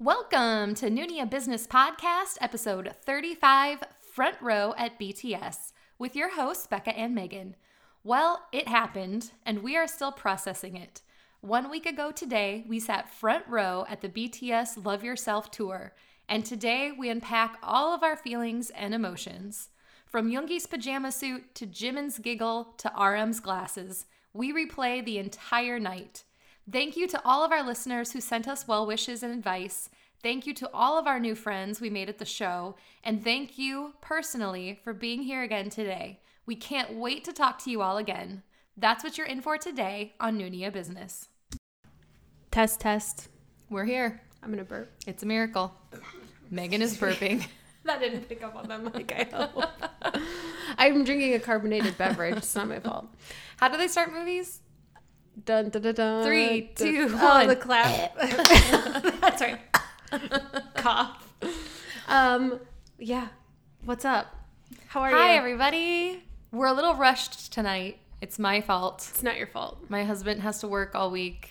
Welcome to Noona Business Podcast, episode 35, Front Row at BTS, with your hosts, Becca and Megan. Well, it happened, and we are still processing it. One week ago today, we sat front row at the BTS Love Yourself tour, and today we unpack all of our feelings and emotions. From Yoongi's pajama suit to Jimin's giggle to RM's glasses, we replay the entire night. Thank you to all of our listeners who sent us well wishes and advice. Thank you to all of our new friends we made at the show. And thank you personally for being here again today. We can't wait to talk to you all again. That's what you're in for today on Noona Business. Test, test. We're here. I'm gonna burp. It's a miracle. Megan is burping. That didn't pick up on the mic. I hope. I'm drinking a carbonated beverage. It's not my fault. How do they start movies? Dun dun dun dun. Three, two, Oh, one. the clap. That's right. Cough. Um. Yeah. What's up? How are Hi, you? Hi, everybody. We're a little rushed tonight. It's my fault. It's not your fault. My husband has to work all week.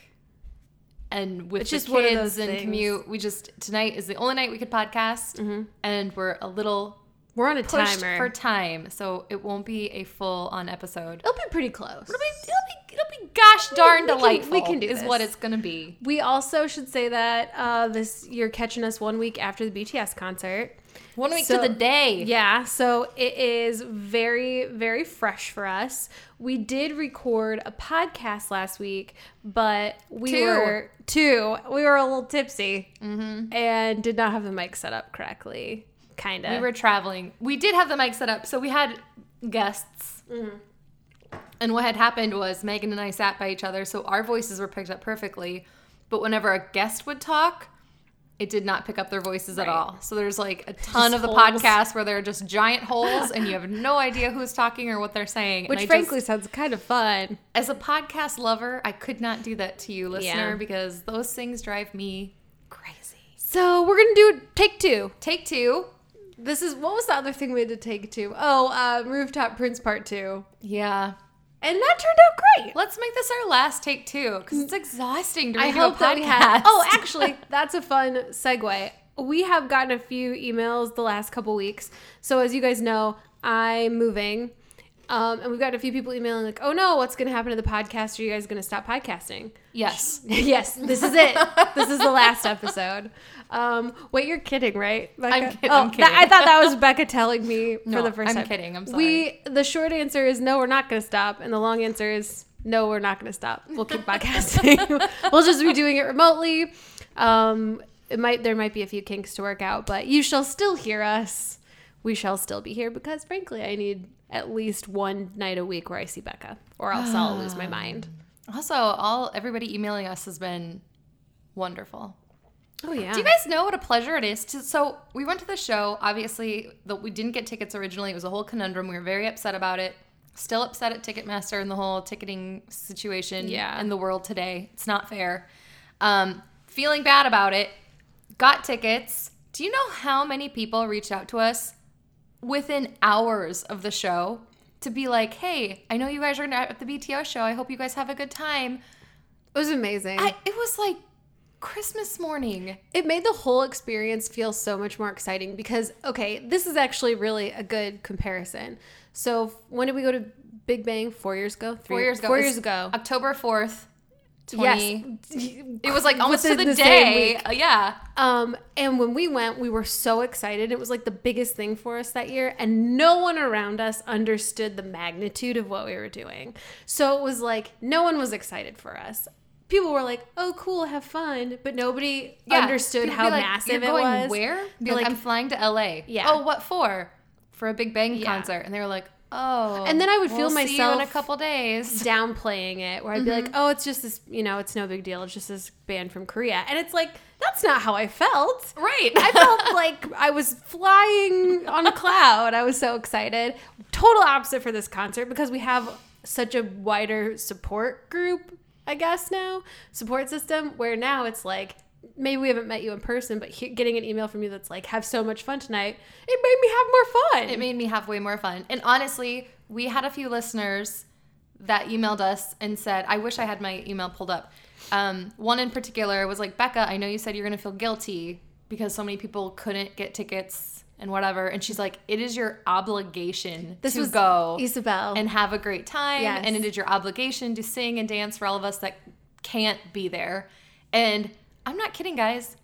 And with It's just kids and things. commute, we just tonight is the only night we could podcast, and we're a little We're on a pushed timer. for time, so it won't be a full on episode. It'll be pretty close. It'll be, it'll be, it'll be gosh darn we can- delightful. we can do is this. what it's gonna be. We also should say that uh, this you're catching us one week after the BTS concert. One week So- to the day. Yeah, so it is very, very fresh for us. We did record a podcast last week, but we Two. were two. We were a little tipsy and did not have the mic set up correctly. Kind of. We were traveling. We did have the mic set up, so we had guests. Mm-hmm. And what had happened was Megan and I sat by each other, so our voices were picked up perfectly. But whenever a guest would talk, it did not pick up their voices at all. So there's like a ton Just of the holes. podcast where there are just giant holes, and you have no idea who's talking or what they're saying. And which I just- frankly sounds kind of fun. as a podcast lover, I could not do that to you, listener, Yeah. because those things drive me crazy. So we're gonna do take two. Take two. This is what was the other thing we had to take two? Oh, um, rooftop prince part two, Yeah. and that turned out great. Let's make this our last take too, because it's exhausting to I hope a that we podcast. have. Oh, actually, that's a fun segue. We have gotten a few emails the last couple weeks. So as you guys know, I'm moving, um, and we've got a few people emailing like, "Oh no, what's going to happen to the podcast? Are you guys going to stop podcasting?" yes. yes, this is it. this is the last episode. Um, wait, you're kidding, right? Becca? I'm kid- Oh, I'm kidding. I thought that was Becca telling me for the 1st I'm time. kidding. I'm sorry. We the short answer is no, we're not going to stop, and the long answer is no, we're not going to stop. We'll keep podcasting. we'll just be doing it remotely. Um, it might there might be a few kinks to work out, but you shall still hear us. We shall still be here because, frankly, I need at least one night a week where I see Becca, or else I'll lose my mind. Also, all everybody emailing us has been wonderful. Oh yeah. Do you guys know what a pleasure it is to? So we went to the show. Obviously, the, we didn't get tickets originally. It was a whole conundrum. We were very upset about it. Still upset at Ticketmaster and the whole ticketing situation Yeah. in the world today. It's not fair. Um, feeling bad about it. Got tickets. Do you know how many people reached out to us within hours of the show to be like, "Hey, I know you guys are at the BTO show. I hope you guys have a good time." It was amazing. I, it was like Christmas morning. it made the whole experience feel so much more exciting because okay, this is actually really a good comparison. So when did we go to Big Bang? Four years ago. Three Four years ago. Four years ago. October 4th, 20. Yes. It was like almost to the, the day. Uh, yeah. Um, and when we went, we were so excited. It was like the biggest thing for us that year, and no one around us understood the magnitude of what we were doing. So it was like no one was excited for us. People were like, "Oh, cool, have fun," but nobody Yeah. understood People how like, massive You're it was. Where? Be like, like- I'm flying to LA. Yeah. Oh, what for? For a Big Bang Yeah. concert. And they were like, oh. And then I would we'll feel see you in a myself couple days. downplaying it where I'd be Mm-hmm. like, oh, it's just this, you know, it's no big deal. It's just this band from Korea. And it's like, that's not how I felt. Right. I felt like I was flying on a cloud. I was so excited. Total opposite for this concert because we have such a wider support group, I guess now, support system, where now it's like, maybe we haven't met you in person, but he- getting an email from you that's like, have so much fun tonight, it made me have more fun. It made me have way more fun. And honestly, we had a few listeners that emailed us and said, I wish I had my email pulled up. Um, one in particular was like, Becca, I know you said you're going to feel guilty because so many people couldn't get tickets and whatever. And she's like, it is your obligation This to was go Isabel. and have a great time. Yes. And it is your obligation to sing and dance for all of us that can't be there. And I'm not kidding, guys.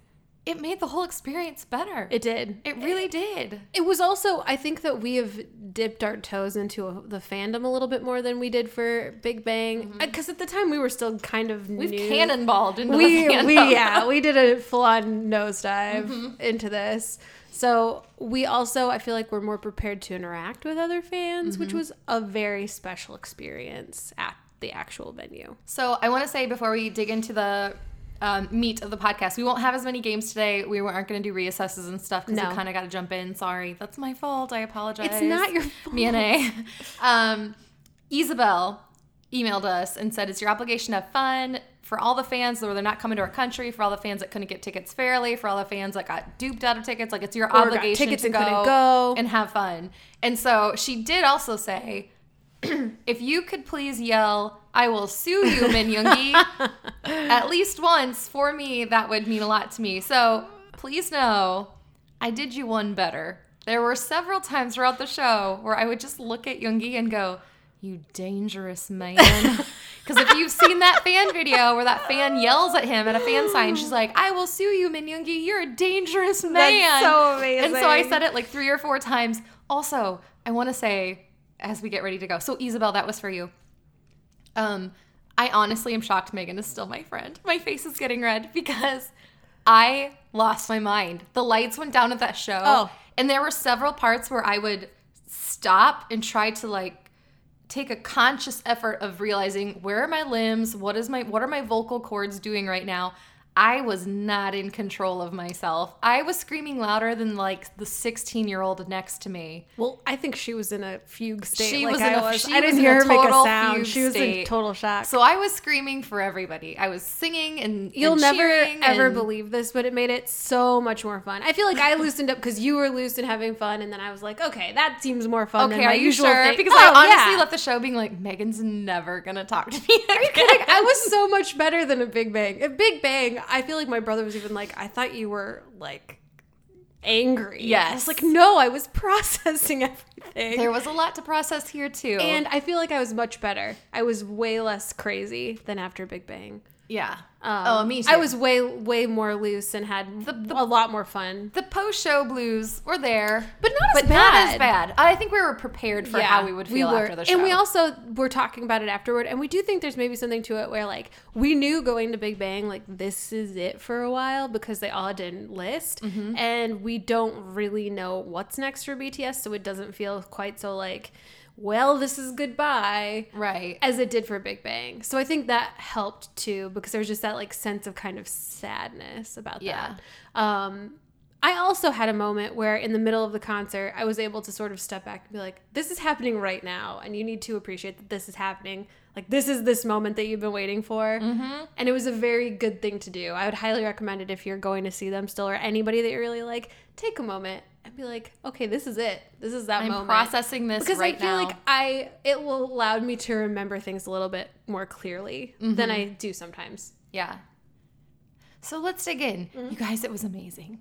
It made the whole experience better. it did. It really did. It was also, I think that we have dipped our toes into a, the fandom a little bit more than we did for Big Bang. Mm-hmm. Uh, because at the time we were still kind of We've new. cannonballed into we, the fandom. we yeah we did a full-on nosedive mm-hmm. into this so we also i feel like we're more prepared to interact with other fans which mm-hmm. was a very special experience at the actual venue So I want to say before we dig into the um, meat of the podcast, we won't have as many games today. We aren't going to do reassesses and stuff because No. we kind of got to jump in. Sorry, that's my fault. I apologize. It's not your fault. Me and A. Um, Isabel emailed us and said it's your obligation to have fun for all the fans that were not coming to our country, for all the fans that couldn't get tickets fairly, for all the fans that got duped out of tickets. Like it's your got obligation tickets to and go, couldn't go. and have fun. And so she did also say if you could please yell, I will sue you, Min Yoongi, at least once for me, that would mean a lot to me. So please know, I did you one better. There were several times throughout the show where I would just look at Yoongi and go, You dangerous man. Because if you've seen that fan video where that fan yells at him at a fan sign, she's like, I will sue you, Min Yoongi. You're a dangerous man. so amazing. And so I said it like three or four times. Also, I want to say, as we get ready to go, so Isabel, that was for you. Um, I honestly am shocked Megan is still my friend. My face is getting red because I lost my mind. The lights went down at that show. Oh. And there were several parts where I would stop and try to like take a conscious effort of realizing where are my limbs? What is my what are my vocal cords doing right now? I was not in control of myself. I was screaming louder than like the 16 year old next to me. well i think she was in a fugue state She like was I in a- was she i didn't hear a her make a sound she was in total shock So I was screaming for everybody. I was singing and You'll and never ever and- believe this, but it made it so much more fun. I feel like I loosened up because you were loose and having fun, and then I was like, okay, that seems more fun than my are you usual sure? thing. Because Oh, I honestly yeah. left the show being like, Megan's never gonna talk to me. Again. kidding. I was so much better than a Big Bang. A Big Bang, I feel like my brother was even like, I thought you were like angry. I Yes. was like, no, I was processing everything. There was a lot to process here too. and I feel like I was much better. I was way less crazy than after Big Bang. Yeah. Um, oh, me too. I was way, way more loose and had the- a lot more fun. the post show blues were there, But not as bad. but not as bad. I think we were prepared for how we would feel were. after the show. And we also were talking about it afterward, and we do think there's maybe something to it where like we knew going to Big Bang like this is it for a while because they all didn't list, Mm-hmm. and we don't really know what's next for BTS, so it doesn't feel quite so like, well, this is goodbye. right. As it did for Big Bang. So I think that helped too because there's just that like sense of kind of sadness about Yeah. that. Um, I also had a moment where in the middle of the concert, I was able to sort of step back and be like, this is happening right now. And you need to appreciate that this is happening. Like, this is this moment that you've been waiting for. Mm-hmm. And it was a very good thing to do. I would highly recommend it if you're going to see them still or anybody that you really like. Take a moment and be like, okay, this is it. This is that I'm moment processing this because right I feel now. like I it will allow me to remember things a little bit more clearly than Mm-hmm. I do sometimes. yeah. So let's dig in. Mm-hmm. You guys, it was amazing.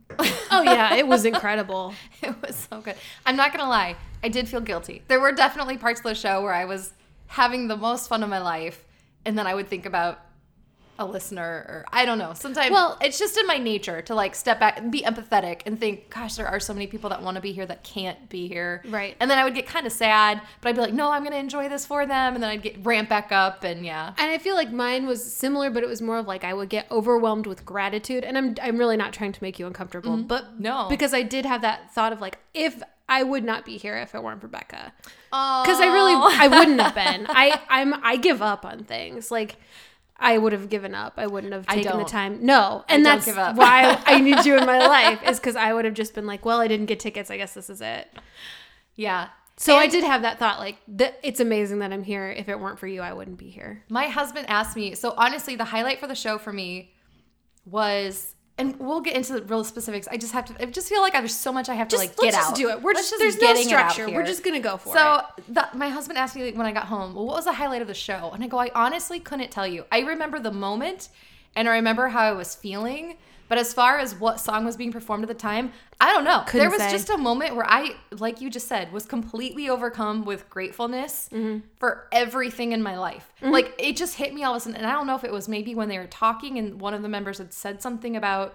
Oh yeah, it was incredible. it was so good. I'm not gonna lie, I did feel guilty. There were definitely parts of the show where I was having the most fun of my life, and then I would think about a listener or I don't know. Sometimes Well- it's just in my nature to like step back and be empathetic and think, gosh, there are so many people that want to be here that can't be here. Right. And then I would get kind of sad, but I'd be like, no, I'm gonna enjoy this for them, and then I'd get ramp back up and yeah. And I feel like mine was similar, but it was more of like I would get overwhelmed with gratitude. And I'm I'm really not trying to make you uncomfortable, but Mm-hmm. No. because I did have that thought of like if I would not be here if it weren't for Becca. Oh, Because I really I wouldn't have been. I I'm I give up on things like. I would have given up. I wouldn't have taken the time. No, and that's give up. why I need you in my life is because I would have just been like, well, I didn't get tickets. I guess this is it. yeah. So I did have that thought, like, th- it's amazing that I'm here. If it weren't for you, I wouldn't be here. My husband asked me. So honestly, the highlight for the show for me was, and we'll get into the real specifics. I just have to. I just feel like there's so much I have to Just like let's get just out. do it. We're Let's just, there's no getting it out structure. We're just gonna go for So it. So my husband asked me like, when I got home, well, what was the highlight of the show? And I go, I honestly couldn't tell you. I remember the moment, and I remember how I was feeling. But as far as what song was being performed at the time, I don't know. Couldn't there was say. just a moment where I, like you just said, was completely overcome with gratefulness Mm-hmm. for everything in my life. Like it just hit me all of a sudden, and I don't know if it was maybe when they were talking and one of the members had said something about.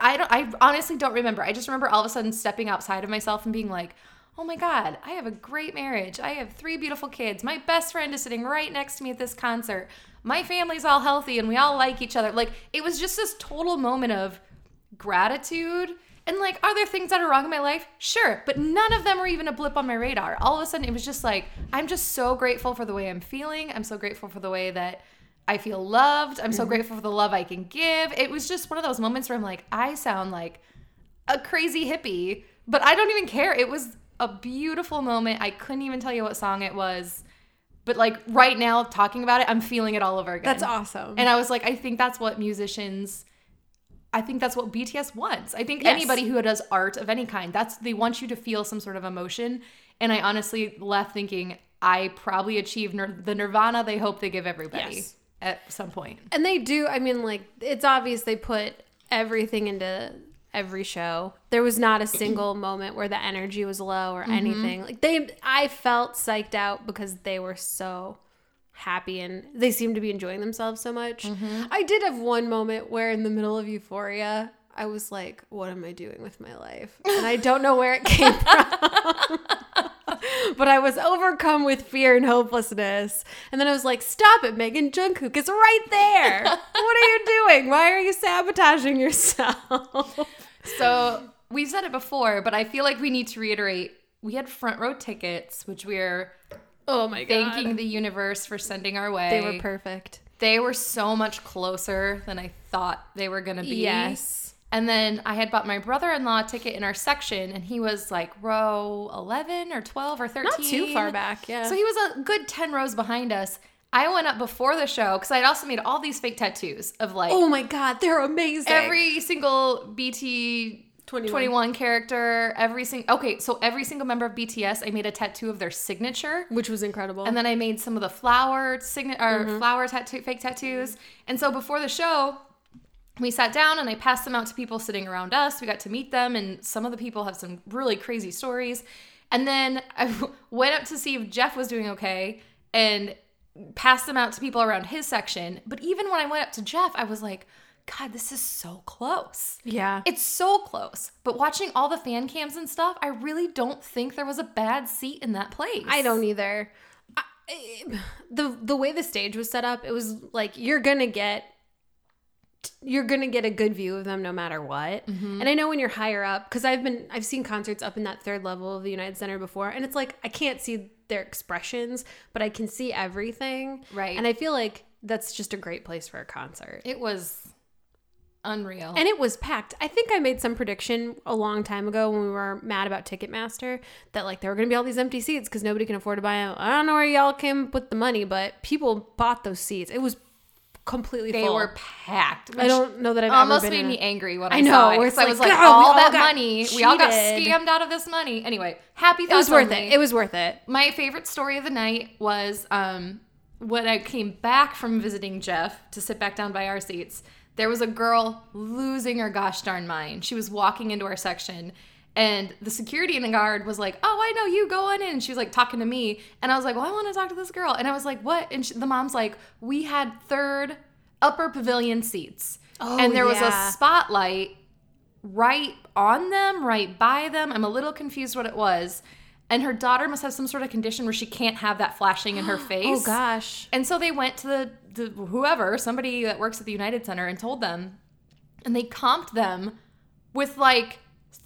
I don't. I honestly don't remember. I just remember all of a sudden stepping outside of myself and being like, "Oh my god, I have a great marriage. I have three beautiful kids. My best friend is sitting right next to me at this concert. My family's all healthy and we all like each other." Like it was just this total moment of gratitude. And like, are there things that are wrong in my life? Sure, but none of them were even a blip on my radar. All of a sudden, it was just like, I'm just so grateful for the way I'm feeling. I'm so grateful for the way that I feel loved. I'm so mm-hmm. grateful for the love I can give. It was just one of those moments where I'm like, I sound like a crazy hippie, but I don't even care. It was a beautiful moment. I couldn't even tell you what song it was. But like right now, talking about it, I'm feeling it all over again. That's awesome. And I was like, I think that's what musicians I think that's what BTS wants. I think Yes. anybody who does art of any kind, that's they want you to feel some sort of emotion. And I honestly left thinking I probably achieved nir- the nirvana they hope they give everybody Yes. at some point. And they do. I mean, like it's obvious they put everything into every show. There was not a single moment where the energy was low or mm-hmm. anything. Like they, I felt psyched out because they were so happy and they seemed to be enjoying themselves so much. Mm-hmm. I did have one moment where in the middle of Euphoria. I was like, what am I doing with my life? And I don't know where it came from. But I was overcome with fear and hopelessness. And then I was like, stop it, Megan. Jungkook is right there. what are you doing? Why are you sabotaging yourself? So we've said it before, but I feel like we need to reiterate we had front row tickets, which we're oh my god. thanking the universe for sending our way. they were perfect. They were so much closer than I thought they were going to be. Yes. And then I had bought my brother-in-law a ticket in our section, and he was like row eleven or twelve or thirteen. Not too far back, yeah. So he was a good ten rows behind us. I went up before the show because I'd also made all these fake tattoos of like oh my god, they're amazing. every single BT 21. 21 character, every single okay, so every single member of BTS, I made a tattoo of their signature. which was incredible. And then I made some of the flower sign or Mm-hmm. flower tattoo fake tattoos. And so before the show, we sat down and I passed them out to people sitting around us. We got to meet them, and some of the people have some really crazy stories. And then I went up to see if Jeff was doing okay and passed them out to people around his section. But even when I went up to Jeff, I was like, God, this is so close. yeah. It's so close. But watching all the fan cams and stuff, I really don't think there was a bad seat in that place. I don't either. I, the the way the stage was set up, it was like you're gonna get you're gonna get a good view of them no matter what. Mm-hmm. And I know when you're higher up, because I've been I've seen concerts up in that third level of the United Center before, and it's like I can't see their expressions, but I can see everything. Right. And I feel like that's just a great place for a concert. It was unreal. And it was packed. I think I made some prediction a long time ago when we were mad about Ticketmaster that like there were going to be all these empty seats because nobody can afford to buy them. I don't know where y'all came up with the money, but people bought those seats. It was completely they full. were packed. I don't know that I've almost made me a- angry when I, I know, saw it. where it's I was like, like, all all that money, we all got scammed out of this money. Anyway, happy Thursday. It was worth only. it. It was worth it. My favorite story of the night was um, when I came back from visiting Jeff to sit back down by our seats. There was a girl losing her gosh darn mind. She was walking into our section, and the security and the guard was like, "Oh, I know you. Go on in." And she was like talking to me, and I was like, "Well, I want to talk to this girl." And I was like, "What?" And she, the mom's like, "We had third upper pavilion seats, Oh, and there was yeah. a spotlight right on them, right by them. I'm a little confused what it was. And her daughter must have some sort of condition where she can't have that flashing in her face. Oh gosh. And so they went to the, the whoever, somebody that works at the United Center, and told them, and they comped them with like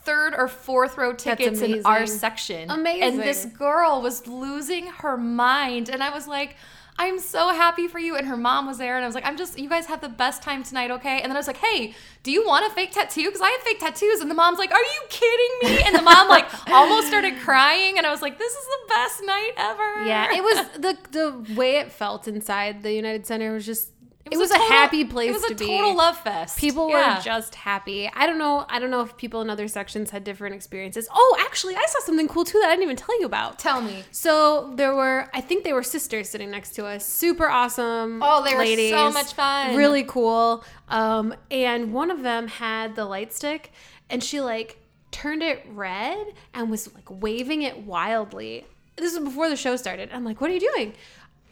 third or fourth row tickets in our section. Amazing. And this girl was losing her mind. And I was like, I'm so happy for you. And her mom was there. And I was like, I'm just, you guys have the best time tonight, okay? And then I was like, hey, do you want a fake tattoo? Because I have fake tattoos. And the mom's like, are you kidding me? And the mom like almost started crying. And I was like, this is the best night ever. Yeah, it was the the way it felt inside the United Center was just It was a happy place to be. It was a be. total love fest. People Yeah. were just happy. I don't know. I don't know if people in other sections had different experiences. Oh, actually, I saw something cool too that I didn't even tell you about. Tell me. So there were, I think they were sisters sitting next to us. Super awesome. Oh, they were ladies. so much fun. Really cool. Um, and one of them had the light stick, and she like turned it red and was like waving it wildly. This was before the show started. I'm like, what are you doing?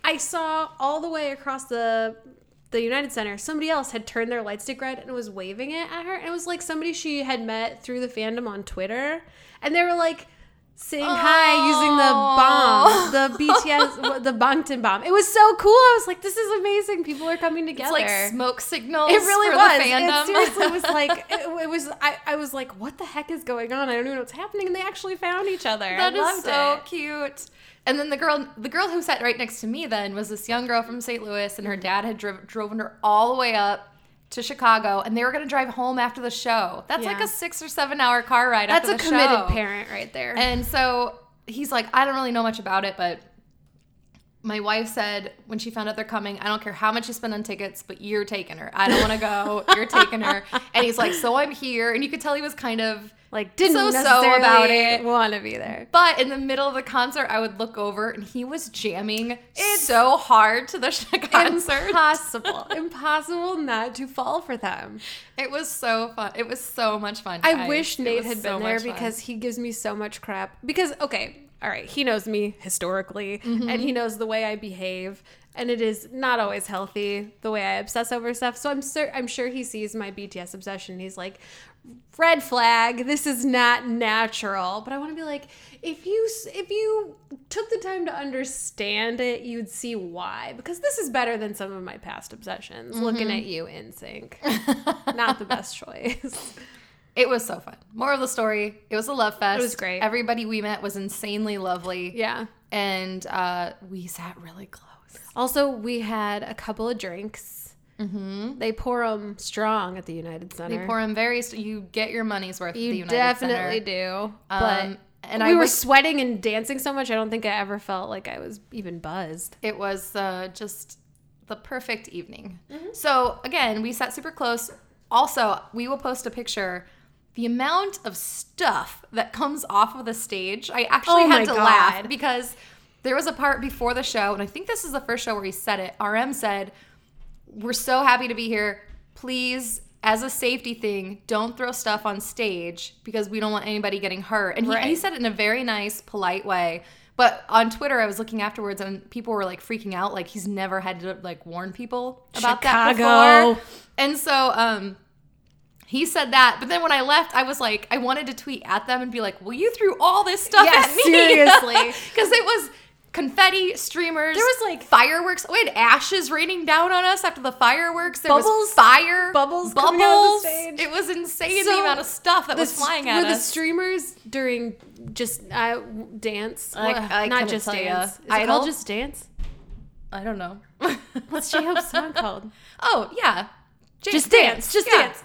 I saw all the way across the the United Center, somebody else had turned their light stick red and was waving it at her. And it was like somebody she had met through the fandom on Twitter. And they were like saying hi using the bomb, the BTS, the Bangtan bomb. It was so cool. I was like, this is amazing. People are coming It's together. like smoke signals. it really for was. The fandom. It seriously was like, it, it was, I, I was like, what the heck is going on? I don't even know what's happening. And they actually found each other. That I is so it. cute. And then the girl, the girl who sat right next to me then was this young girl from St. Louis, and her dad had driv- driven her all the way up to Chicago, and they were going to drive home after the show. That's like a six or seven hour car ride. That's a committed show. parent right there. And so he's like, I don't really know much about it, but my wife said when she found out they're coming, I don't care how much you spend on tickets, but you're taking her. I don't want to go. You're taking her. And he's like, so I'm here. And you could tell he was kind of like, didn't necessarily about it. want to be there. But in the middle of the concert, I would look over and he was jamming it's so hard to the concert. Impossible. Impossible not to fall for them. It was so fun. It was so much fun. I guys. wish Nate had so been there much fun. because he gives me so much crap. Because okay, all right, he knows me historically, Mm-hmm. and he knows the way I behave, and it is not always healthy the way I obsess over stuff. So I'm sure I'm sure he sees my BTS obsession. He's like, red flag. This is not natural. But I want to be like, if you if you took the time to understand it, you'd see why. Because this is better than some of my past obsessions. Looking Mm-hmm. at you NSYNC, not the best choice. It was so fun. More of the story, it was a love fest. It was great. Everybody we met was insanely lovely. Yeah. And uh, we sat really close. Also, we had a couple of drinks. Mm-hmm. They pour them strong at the United Center. They pour them very, st- you get your money's worth at the you United definitely Center. do. But Um, and we I were was- sweating and dancing so much. I don't think I ever felt like I was even buzzed. It was uh, just the perfect evening. Mm-hmm. So again, we sat super close. Also, we will post a picture. The amount of stuff that comes off of the stage, I actually Oh had to God. laugh because there was a part before the show, and I think this is the first show where he said it. RM said, "We're so happy to be here. Please." As a safety thing, don't throw stuff on stage because we don't want anybody getting hurt. And he, Right. he said it in a very nice, polite way. But on Twitter, I was looking afterwards, and people were like freaking out, like he's never had to like warn people about that before. And so, um, he said that. But then when I left, I was like, I wanted to tweet at them and be like, "Well, you threw all this stuff Yeah, at me, seriously. because it was." Confetti, streamers. There was, like- fireworks. We had ashes raining down on us after the fireworks. There was Bubbles? fire, Bubbles bubbles. out of the stage. It was insane the amount of stuff that was flying at were us. the streamers during just uh, dance? I- What- I not just dance. Is it called just dance? I don't know. What's J Hope's song called? Oh yeah, J- just dance, just Yeah. dance.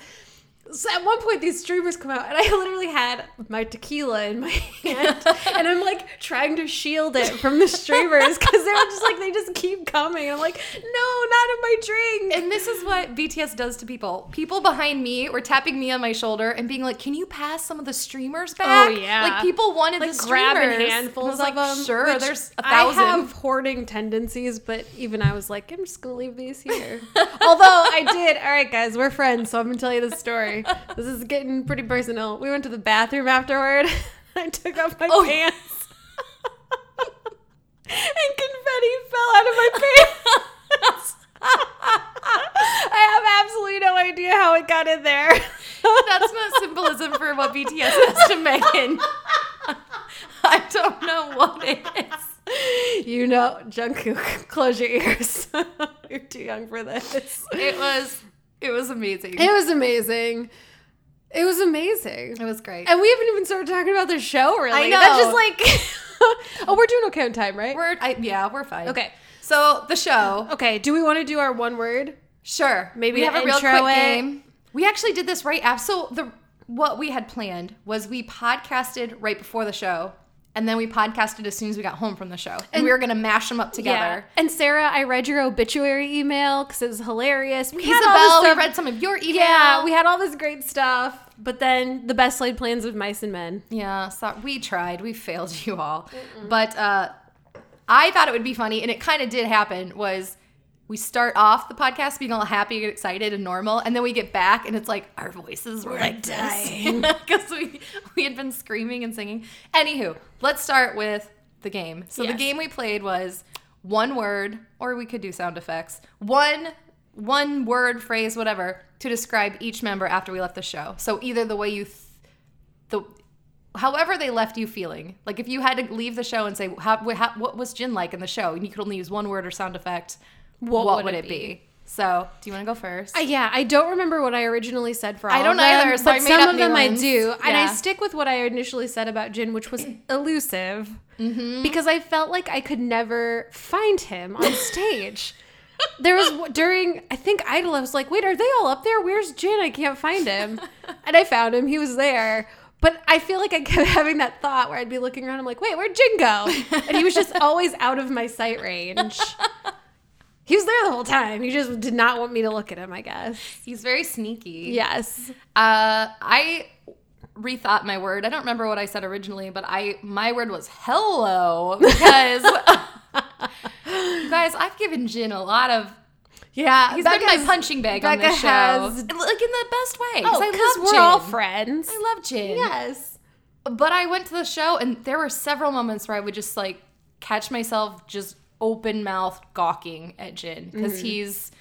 So at one point, these streamers come out, and I literally had my tequila in my hand, and I'm like trying to shield it from the streamers because they're just like they just keep coming. I'm like, no, not in my drink. And this is what BTS does to people. People behind me were tapping me on my shoulder and being like, "Can you pass some of the streamers oh, back?" Oh, yeah. like people wanted like the streamers. grabbing handfuls like, of them. Sure, there's a I thousand. have hoarding tendencies, but even I was like, I'm just gonna leave these here. Although I did. All right, guys, we're friends, so I'm gonna tell you the story. This is getting pretty personal. We went to the bathroom afterward. I took off my Oh. pants, and confetti fell out of my pants. I have absolutely no idea how it got in there. That's not symbolism for what BTS has to Megan. I don't know what it is. You know, Jungkook, close your ears. You're too young for this. It was, it was amazing. It was amazing. It was amazing. It was great. And we haven't even started talking about the show, really. I That's know. just like, oh, we're doing okay on time, right? We're, I, yeah, we're fine. okay. So the show, Okay. Do we want to do our one word? Sure. Maybe we have a real quick it. game. We actually did this right after. So the what we had planned was we podcasted right before the show, and then we podcasted as soon as we got home from the show, and, we were gonna mash them up together. And Sarah, I read your obituary email because it was hilarious. We had all Isabel, we read some of your email. Yeah, we had all this great stuff, but then the best laid plans of mice and men. Yeah, so we tried. We failed you all. But uh, I thought it would be funny, and it kind of did happen, was we start off the podcast being all happy and excited and normal, and then we get back and it's like our voices were like dying because we, we had been screaming and singing. Anywho, let's start with the game. So the game we played was one word, or we could do sound effects, one one word, phrase, whatever, to describe each member after we left the show. So either the way you th- the however they left you feeling. Like if you had to leave the show and say how, how, what was Jin like in the show, and you could only use one word or sound effect, what, would, it be? So, do you want to go first? Uh, yeah, I don't remember what I originally said for all I don't of them, either, so but I some of them I ones. do, and I stick with what I initially said about Jin, which was elusive, Mm-hmm. because I felt like I could never find him on stage. there was during I think Idol, I was like, wait, are they all up there? Where's Jin? I can't find him, and I found him. He was there. But I feel like I kept having that thought where I'd be looking around. I'm like, wait, where'd Jin go? And he was just always out of my sight range. He was there the whole time. He just did not want me to look at him, I guess. He's very sneaky. Yes. Uh, I rethought my word. I don't remember what I said originally, but I my word was hello because guys, I've given Jin a lot of. Yeah. He's been my punching bag on Becca this show, has- like in the best way. Oh, because we're Jin. all friends. I love Jin. Yes. But I went to the show and there were several moments where I would just like catch myself just open mouth gawking at Jin because Mm-hmm. he's.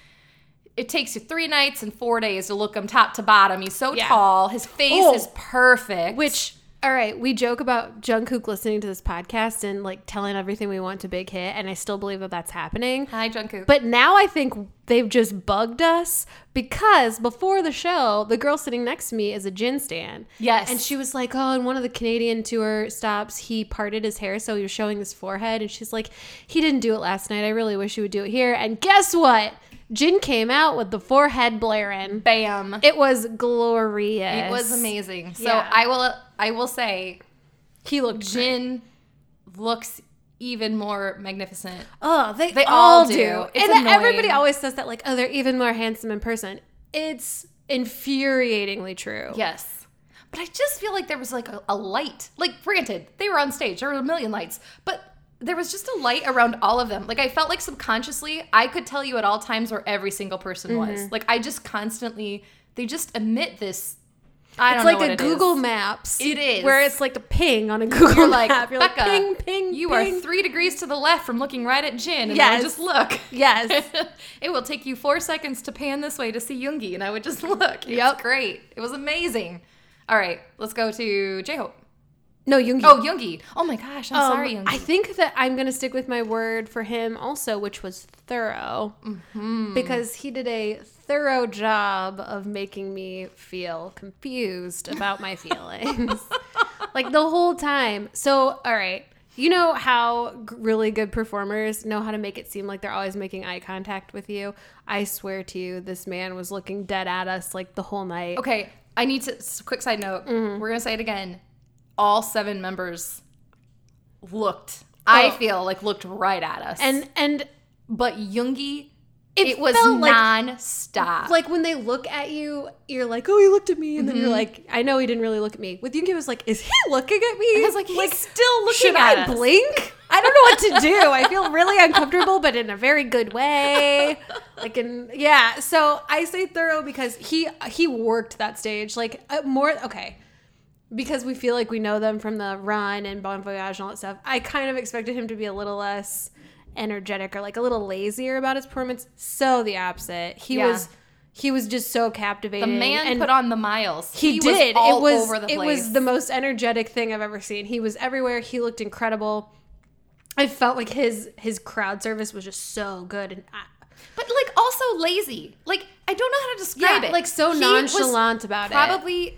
It takes you three nights and four days to look him top to bottom. He's so Yeah. tall. His face Oh. is perfect. Which, all right, we joke about Jungkook listening to this podcast and like telling everything we want to big hit, and I still believe that that's happening. hi Jungkook. But now I think they've just bugged us because before the show, the girl sitting next to me is a Jin stan. Yes. And she was like, Oh, in one of the Canadian tour stops, he parted his hair so he was showing his forehead. And she's like, He didn't do it last night. I really wish he would do it here. And guess what? Jin came out with the forehead blaring. bam. It was glorious. It was amazing. So Yeah. I will I will say He looked Jin. Looks even more magnificent. Oh, they, They all, all do. and annoying. everybody always says that, like, oh, they're even more handsome in person. It's infuriatingly true. Yes. But I just feel like there was like a, a light. Like, granted, they were on stage, there were a million lights, but there was just a light around all of them. Like, I felt like subconsciously, I could tell you at all times where every single person Mm-hmm. was. Like, I just constantly, they just emit this. I It's don't like know a it Google is. Maps. It is. Where it's like a ping on a Google You're like, map. You're like, ping, ping, you ping. are three degrees to the left from looking right at Jin. And I Yes. would just look. Yes. it will take you four seconds to pan this way to see Yoongi, and I would just look. It's Yep. great. It was amazing. All right, let's go to J-Hope. No, Yoongi. Oh, Yoongi. Oh my gosh, I'm Um, sorry. I think that I'm going to stick with my word for him also, which was thorough. Mm-hmm. Because he did a thorough job of making me feel confused about my feelings. like the whole time. So, all right. You know how really good performers know how to make it seem like they're always making eye contact with you? I swear to you, this man was looking dead at us like the whole night. okay, I need to. Quick side note. Mm-hmm. We're gonna say it again. All seven members looked. I Oh. feel like looked right at us. And and but Yoongi, It it, was like- non-stop. like when they look at you, you're like, oh, he looked at me, and then Mm-hmm. you're like, I know he didn't really look at me. With it was like, is he looking at me? I was like, he's still looking should at I us. blink? I don't know what to do. I feel really uncomfortable, but in a very good way. Like in yeah. So I say thorough because he he worked that stage like uh, more. Okay. Because we feel like we know them from the run and Bon Voyage and all that stuff, I kind of expected him to be a little less energetic or like a little lazier about his performance. So the opposite. He Yeah. was he was just so captivating. the man and put on the miles. he, was did. all it was over the it was the most energetic thing I've ever seen. He was everywhere. He looked incredible. I felt like his his crowd service was just so good and I, but like also lazy. Like I don't know how to describe yeah, it. like so He was nonchalant about it. Probably, pr-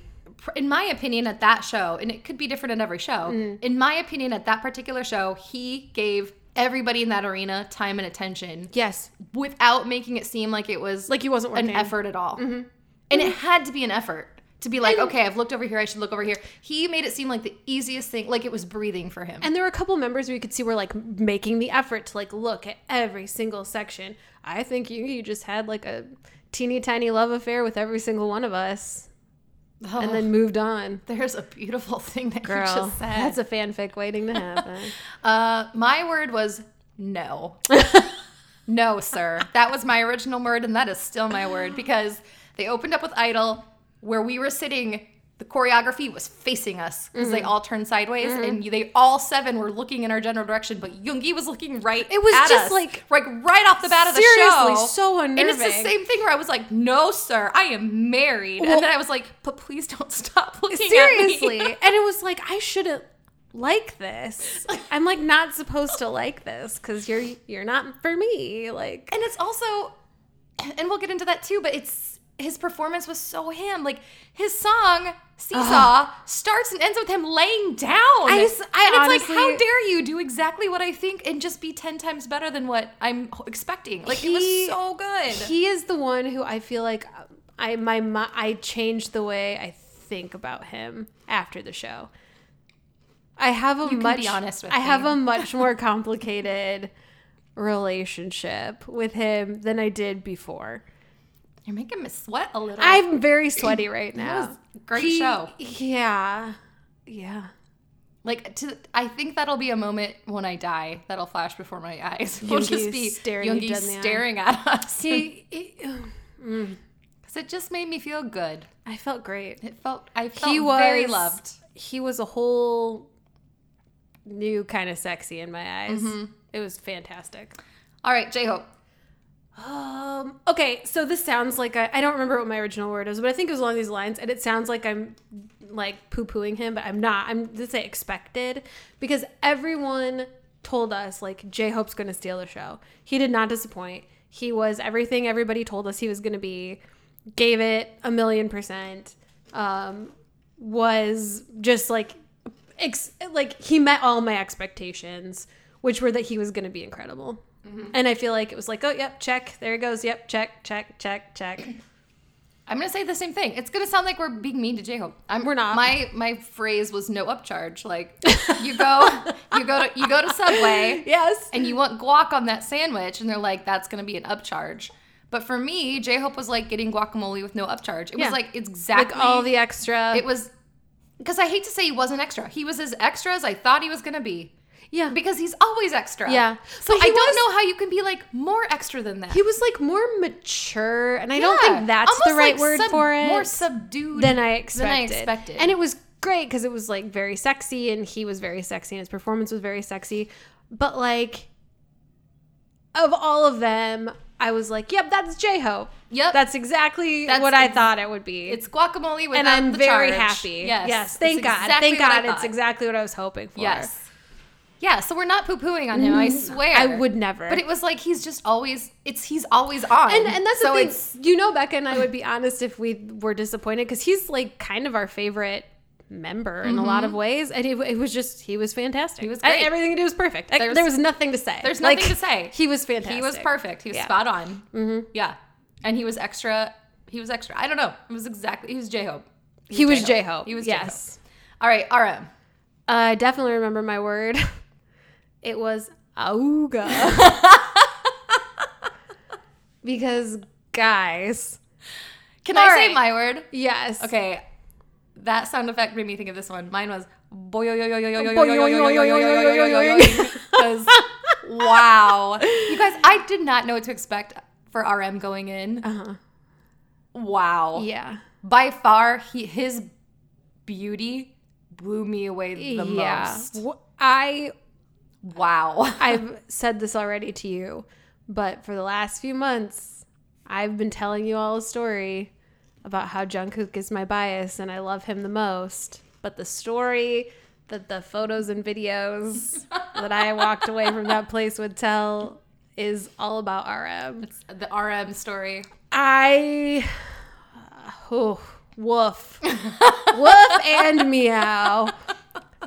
in my opinion, at that show, and it could be different at every show. Mm-hmm. In my opinion, at that particular show, he gave everybody in that arena time and attention Yes, without making it seem like it was like he wasn't an working. Mm-hmm. effort at all. And it had to be an effort to be like, okay, I've looked over here, I should look over here. He made it seem like the easiest thing, like it was breathing for him. And there were a couple members where you could see were like making the effort to like look at every single section. I think you you just had like a teeny tiny love affair with every single one of us, and then moved on. there's a beautiful thing that you just said. that's a fanfic waiting to happen. Uh, my word was no. no, sir. That was my original word, and that is still my word because they opened up with Idol, where we were sitting. The choreography was facing us because Mm-hmm. they all turned sideways, and they all seven were looking in our general direction. But Yoongi was looking right. It was just us, like- like right off the bat of the Seriously, show. so And it's the same thing where I was like, "No, sir, I am married," Well- and then I was like, "But please don't stop looking Seriously. at me." and it was like I shouldn't like this. I'm like not supposed to like this because you're you're not for me. Like And it's also, and we'll get into that too, but it's his performance was so him. Like his song Seesaw uh-huh. starts and ends with him laying down. I I and it's like, how dare you do exactly what I think and just be ten times better than what I'm expecting? Like it was so good. he is the one who I feel like uh, I my mi- I changed the way I think about him after the show. I have a much be honest with I have a much more complicated relationship with him than I did before. You're making me sweat a little. I'm very sweaty right now. great He- show. Yeah. Yeah. like to I think that'll be a moment when I die that'll flash before my eyes. We'll Yoongi just be staring Yoongi dead in the eye. staring at us. He, he- Because it just made me feel good. I felt great. It felt I felt He was very loved. He was a whole new kind of sexy in my eyes. Mm-hmm. It was fantastic. All right, J Hope. Um, okay, so this sounds like I, don't remember what my original word is, but I think it was along these lines, and it sounds like I'm like poo pooing him, but I'm not. I'm to say expected because everyone told us like J Hope's going to steal the show. He did not disappoint. He was everything everybody told us he was going to be. Gave it a million percent. Um, was just like, ex- like he met all my expectations, which were that he was going to be incredible. Mm-hmm. And I feel like it was like, oh, yep, check. There it goes. Yep, check, check, check, check. I'm gonna say the same thing. It's gonna sound like we're being mean to J Hope. I'm We're not. My my phrase was no upcharge. Like you go you go to you go to Subway yes. and you want guac on that sandwich, and they're like, that's gonna be an upcharge. But for me, J Hope was like getting guacamole with no upcharge. It Yeah. was like exactly Like all the extra. it was because I hate to say he wasn't extra. He was as extra as I thought he was gonna be. Yeah. Because he's always extra. Yeah. So I he don't know how you can be like more extra than that. he was like more mature, and I don't think that's the right like, word sub- for it. More subdued than I expected. expected. And it was great because it was like very sexy, and he was very sexy, and his performance was very sexy. But like, of all of them, I was like, "Yep, that's J Hope. Yep. That's exactly That's what I thought it would be." It's guacamole without and I'm very charge. happy. Yes. yes. Thank God. exactly Thank God. It's exactly what I was hoping for. Yes. Yeah, so we're not poo pooing on him, I swear. I would never. But it was like he's just always it's he's always on. and and that's so the thing. You know, Becca and I would be honest if we were disappointed because he's like kind of our favorite member in a lot of ways, and it, it was just he was fantastic. Mm-hmm. He was great. Everything he did was perfect. I- there was nothing to say. there's Like, nothing to say. He was fantastic. he was perfect. He was Yeah. spot on. Mm-hmm. Yeah. And he was extra he was extra. I don't know. It was exactly he was J Hope. He was J Hope. He was yes. All right, RM. I definitely remember my word. It was auga. because guys, Can I say right. my word? yes. Okay. That sound effect made me think of this one. Mine was because wow, you guys, I did not know what to expect for RM going in. Uh-huh. Wow, Yeah. by far, he his beauty blew me away the yeah. most. I Wow, I've said this already to you, but for the last few months, I've been telling you all a story about how Jungkook is my bias and I love him the most. But the story that the photos and videos that I walked away from that place would tell is all about RM. the RM story. I oh, woof. woof and meow.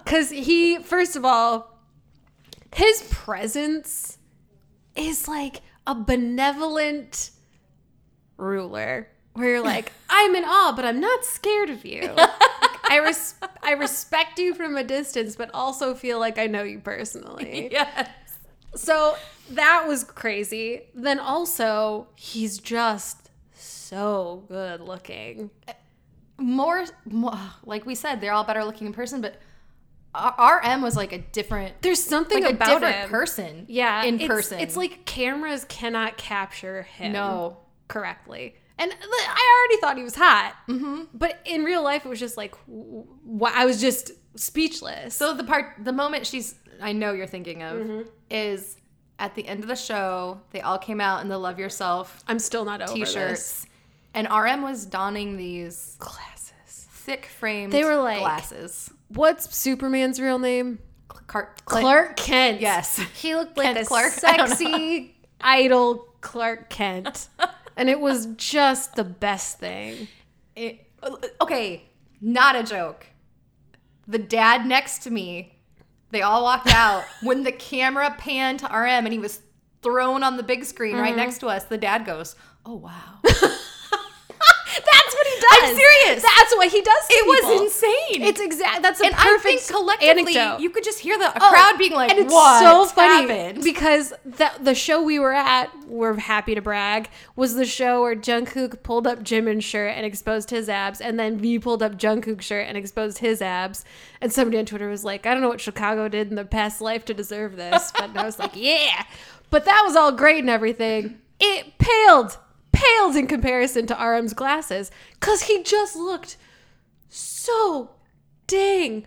Cuz he first of all his presence is like a benevolent ruler. where you're like, I'm in awe, but I'm not scared of you. I res- I respect you from a distance, but also feel like I know you personally. yes. So that was crazy. Then also, he's just so good looking. Uh, more, more, like we said, they're all better looking in person, but RM was like a different, There's something like a about different him. person. Yeah, in it's- person. It's like cameras cannot capture him. No. correctly. And I already thought he was hot, mm-hmm. but in real life, it was just like, I was just speechless. So the part, the moment she's, I know you're thinking of, Mm-hmm. is at the end of the show. They all came out in the "Love Yourself" I'm still not over t-shirts, this. and RM was donning these Glasses. thick framed. They were like- glasses. What's Superman's real name? Clark, Clark Kent. Yes. He looked like Kent a Clark? I don't know. sexy idol Clark Kent. and it was just the best thing. It- okay, not a joke. The dad next to me, they all walked out. when the camera panned to RM and he was thrown on the big screen Mm-hmm. right next to us, the dad goes, "Oh wow." That's what he does. I'm serious. That's what he does. It was insane. It's exact. That's a and I perfect think collectively anecdote. you could just hear the Oh, crowd being like, and it's "What so funny happened?" because the the show we were at, we're happy to brag, was the show where Jungkook pulled up Jimin's shirt and exposed his abs, and then V pulled up Jungkook's shirt and exposed his abs. And somebody on Twitter was like, "I don't know what Chicago did in the past life to deserve this," but I was like, "Yeah," but that was all great and everything. It paled, in comparison to RM's glasses, because he just looked so dang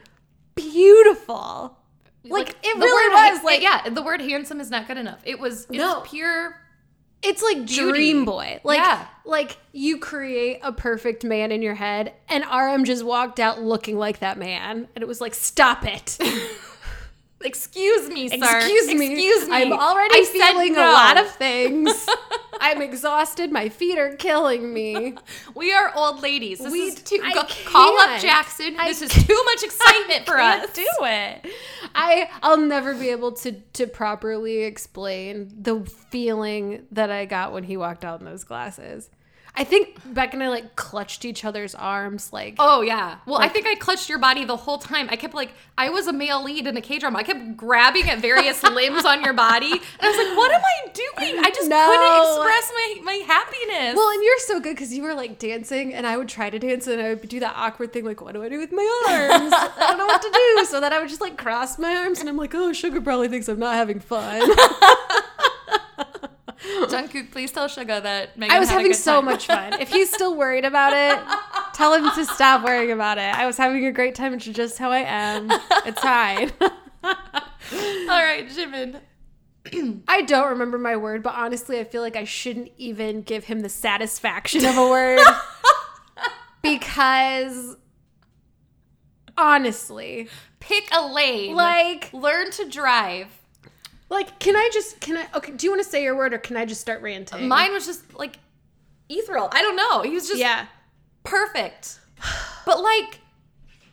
beautiful. Like it really word was like yeah, the word handsome is not good enough. It was it No. was pure it's like Beauty. dream boy. Like Yeah. like you create a perfect man in your head and RM just walked out looking like that man and it was like stop it. Excuse me, sir. Excuse me. Excuse me. I'm already I feeling no. a lot of things. I'm exhausted. My feet are killing me. We are old ladies. This We- is too. Go- call up. Jackson. I this is too much excitement for can't us. do it. I I'll never be able to to properly explain the feeling that I got when he walked out in those glasses. I think Beck and I like clutched each other's arms like Oh yeah. Well, I think I clutched your body the whole time. I kept like I was a male lead in a K drama. I kept grabbing at various limbs on your body, and I was like, "What am I doing? I just No. couldn't express my my happiness." Well, and you're so good because you were like dancing, and I would try to dance, and I would do that awkward thing, like, what do I do with my arms? I don't know what to do. So then I would just like cross my arms, and I'm like, oh, Suga probably thinks I'm not having fun. Jungkook, please tell Suga that Megan I was having good so time. much fun. If he's still worried about it, tell him to stop worrying about it. I was having a great time. It's just how I am. It's fine. All right, Jimin. I don't remember my word, but honestly, I feel like I shouldn't even give him the satisfaction of a word because honestly, Pick a lane. like, learn to drive. Like, can I just can I? Okay, do you want to say your word or can I just start ranting? Mine was just like ethereal. I don't know. He was just yeah. perfect. But like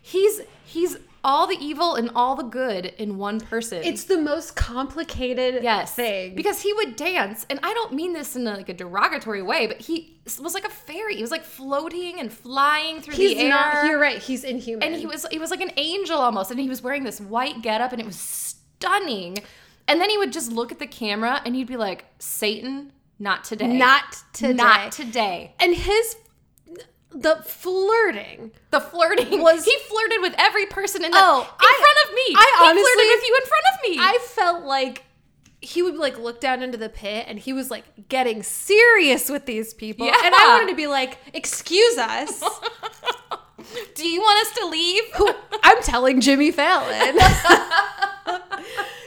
he's he's all the evil and all the good in one person. It's the most complicated yes thing. because he would dance, and I don't mean this in a, like a derogatory way, but he was like a fairy. He was like floating and flying through he's the air. not. You're right. He's inhuman. and he was he was like an angel almost, and he was wearing this white getup, and it was stunning. And then he would just look at the camera, and he'd be like, "Satan, not today, not today. not today." and his the flirting. The flirting Was- he flirted with every person in the Oh, in I- front of me. I he honestly- flirted with you in front of me. I felt like he would like look down into the pit and he was like getting serious with these people. Yeah. And I wanted to be like, excuse us. Do you want us to leave? I'm telling Jimmy Fallon.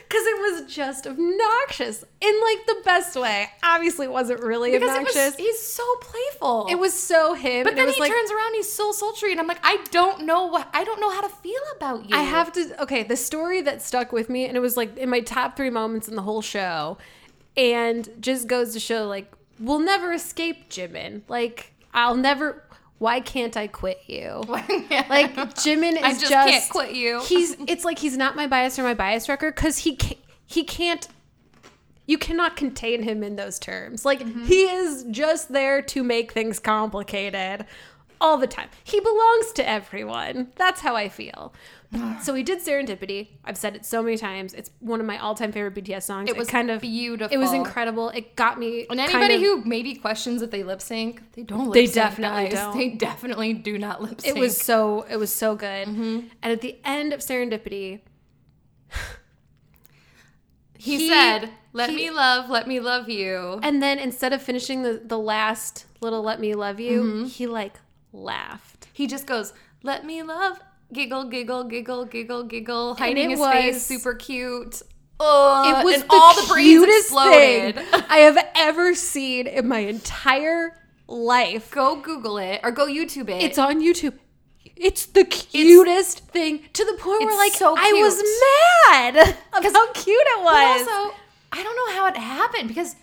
Because it was just obnoxious in like the best way. Obviously, it wasn't really because obnoxious. was he's so playful. It was so him. but then it was he like, turns around, he's so sultry, and I'm like, I don't know what I don't know how to feel about you. I have to. Okay, the story that stuck with me, and it was like in my top three moments in the whole show, and just goes to show like we'll never escape Jimin. Like I'll never. Why can't I quit you? Like Jimin is I just, just, can't quit you. He's. It's like he's not my bias or my bias wrecker because he can't, he can't. You cannot contain him in those terms. Like mm-hmm. he is just there to make things complicated all the time. He belongs to everyone. That's how I feel. so we did Serendipity. I've said it so many times. It's one of my all-time favorite BTS songs. It was kind of beautiful. It was incredible. It got me. And anybody of- who maybe questions if they lip sync, they don't lip They sync. definitely don't. They definitely do not lip sync. it was so it was so good. Mm-hmm. And at the end of Serendipity, He, he- said, "Let he- me love, let me love you." and then instead of finishing the the last little "Let Me Love You," Mm-hmm. he like laughed. He just goes, "Let me love." Giggle, giggle, giggle, giggle, giggle, hiding his face, super cute. Oh, It was the all the cutest thing I have ever seen in my entire life. Go Google it or go YouTube it. It's on YouTube. It's the cutest thing to the point where it's like so I was mad of how cute it was. also, I don't know how it happened because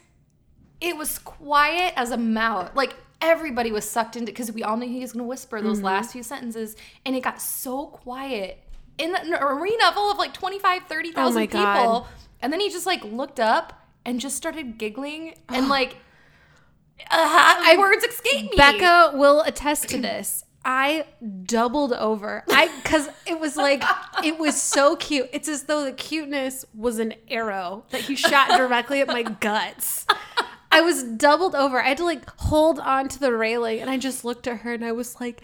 it was quiet as a mouse. Like everybody was sucked into because we all knew he was going to whisper those Mm-hmm. last few sentences, and it got so quiet in an arena full of like 25, 30,000 Oh people. God. And then he just like looked up and just started giggling and like uh, words escaped me. Becca will attest to this. I doubled over. I cuz it was like it was so cute. It's as though the cuteness was an arrow that he shot directly at my guts. I was doubled over. I had to like hold on to the railing and I just looked at her and I was like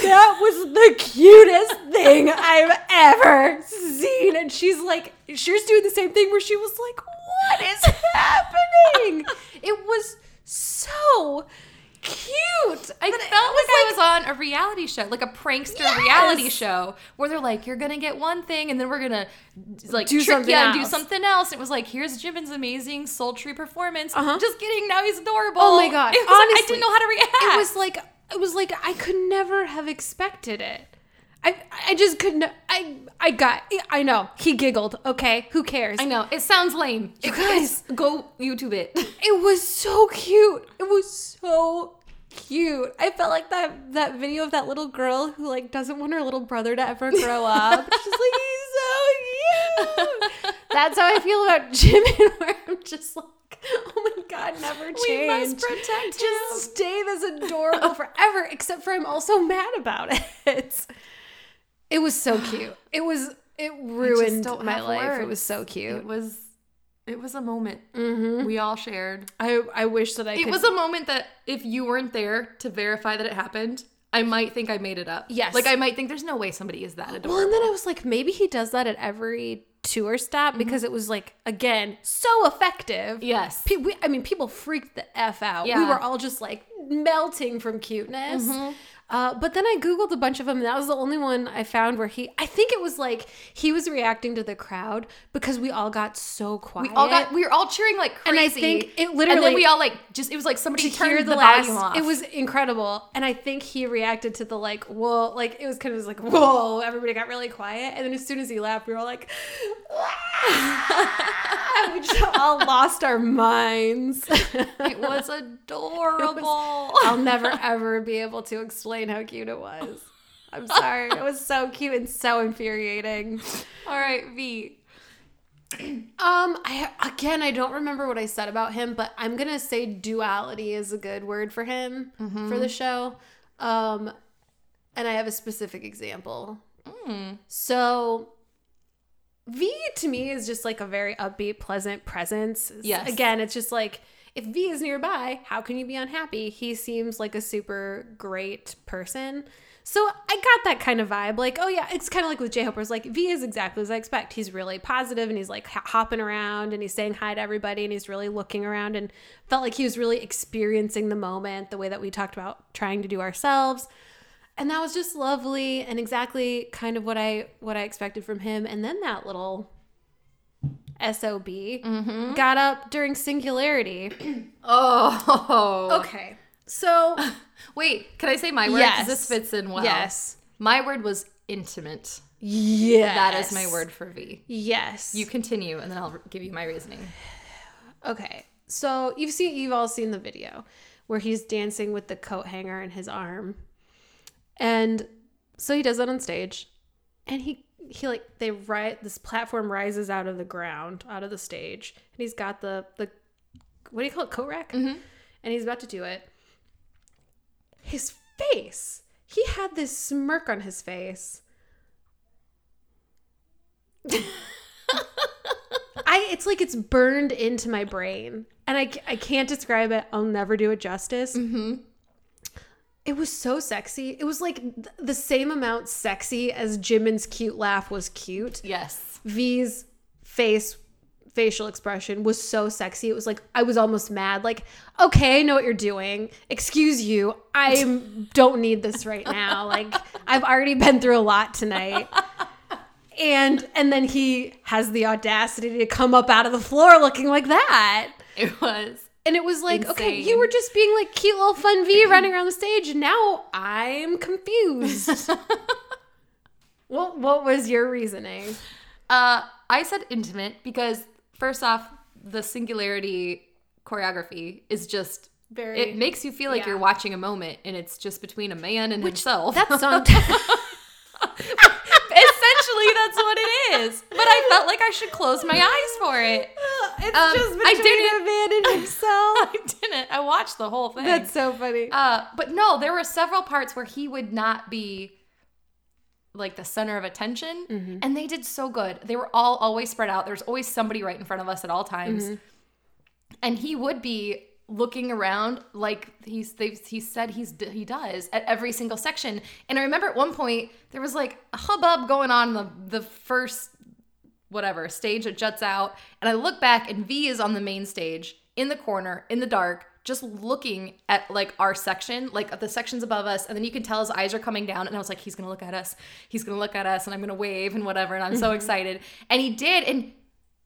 that was the cutest thing I've ever seen and she's like she was doing the same thing where she was like what is happening? It was so cute. I felt like I was on a reality show, like a prankster Yes! reality show, where they're like, "You're gonna get one thing, and then we're gonna like Do trick something you and do else. something else." It was like, "Here's Jimin's amazing sultry performance." Uh-huh. Just kidding. Now he's adorable. Oh my God. It was, I didn't know how to react. It was like it was like I could never have expected it. I I just couldn't. I I got. I know he giggled. Okay, who cares? I know it sounds lame. You guys. go YouTube it. It was so cute. It was so cute. I felt like that that video of that little girl who like doesn't want her little brother to ever grow up. She's like, he's so cute. That's how I feel about Jimin, where I'm just like, oh my god, never change. We must protect him. Just stay this adorable forever. Except for I'm also mad about it. It was so cute. It was. It ruined my life. It was so cute. It was, it was a moment Mhm. we all shared. I I wish that I It could. was a moment that if you weren't there to verify that it happened, I might think I made it up. Yes. Like I might think there's no way somebody is that adorable. Well, and then I was like, maybe he does that at every tour stop because it was like, again, so effective. yes. Pe- we, I mean, people freaked the F out. Yeah. We were all just like melting from cuteness. Uh, but then I Googled a bunch of them, and that was the only one I found where he, I think it was like he was reacting to the crowd because we all got so quiet. We all got we were all cheering like crazy. And. I think it and literally- then we all like just it was like somebody turned the, the, last volume off. it was incredible and i think he reacted to the like whoa like it was kind of just like whoa everybody got really quiet and then as soon as he laughed we were all like "Ah!" we just all lost our minds it was adorable. i'll never ever be able to explain how cute it was i'm sorry it was so cute and so infuriating all right, V. Um, I again, I don't remember what I said about him, but I'm gonna say duality is a good word for him for the show. Um, and I have a specific example. So, V to me is just like a very upbeat, pleasant presence. Yes. Again, it's just like if V is nearby, how can you be unhappy? He seems like a super great person. So I got that kind of vibe. Like, oh yeah, it's kind of like with J Hope's. Like V is exactly as I expect. He's really positive and he's like hopping around and he's saying hi to everybody and he's really looking around and felt like he was really experiencing the moment the way that we talked about trying to do ourselves. And that was just lovely and exactly kind of what I what I expected from him. And then that little SOB mm-hmm. got up during singularity. Oh. Okay. So Wait, can I say my word? Yes. This fits in well. yes. My word was intimate. Yes. That is my word for V. Yes. You continue, and then I'll give you my reasoning. Okay. So you've seen you've all seen the video where he's dancing with the coat hanger in his arm. And so he does that on stage. And he he like they ri this platform rises out of the ground, out of the stage, and he's got the the what do you call it, coat rack, Mhm. and he's about to do it. His face, he had this smirk on his face. I it's like it's burned into my brain, and I I can't describe it. I'll never do it justice. Mm-hmm. It was so sexy. It was like th- the same amount sexy as Jimin's cute laugh was cute. Yes. V's face facial expression was so sexy. It was like I was almost mad. Like, okay, I know what you're doing. Excuse you. I don't need this right now. Like, I've already been through a lot tonight. And and then he has the audacity to come up out of the floor looking like that. It was. And it was like, okay, you were just being like cute little fun V running around the stage, and now I'm confused. well, what was your reasoning? Uh, I said intimate because first off, the singularity choreography is just Very it makes you feel like yeah. you're watching a moment and it's just between a man and himself. that song. Essentially, that's what it is. But I felt like I should close my eyes for it. it's Um, just I between didn't- a man and himself. I didn't. I watched the whole thing. That's so funny. Uh, but no, there were several parts where he would not be like the center of attention, Mm-hmm. and they did so good. They were all always spread out. There's always somebody right in front of us at all times, Mm-hmm. and he would be looking around like he's they've he said he's he does at every single section. And I remember at one point there was like a hubbub going on in the the first whatever stage that juts out. And i look back and v is on the main stage in the corner in the dark just looking at like our section like the sections above us. And then you can tell his eyes are coming down. And i was like he's gonna look at us. He's gonna look at us. And i'm gonna wave and whatever. And i'm so excited. And he did. And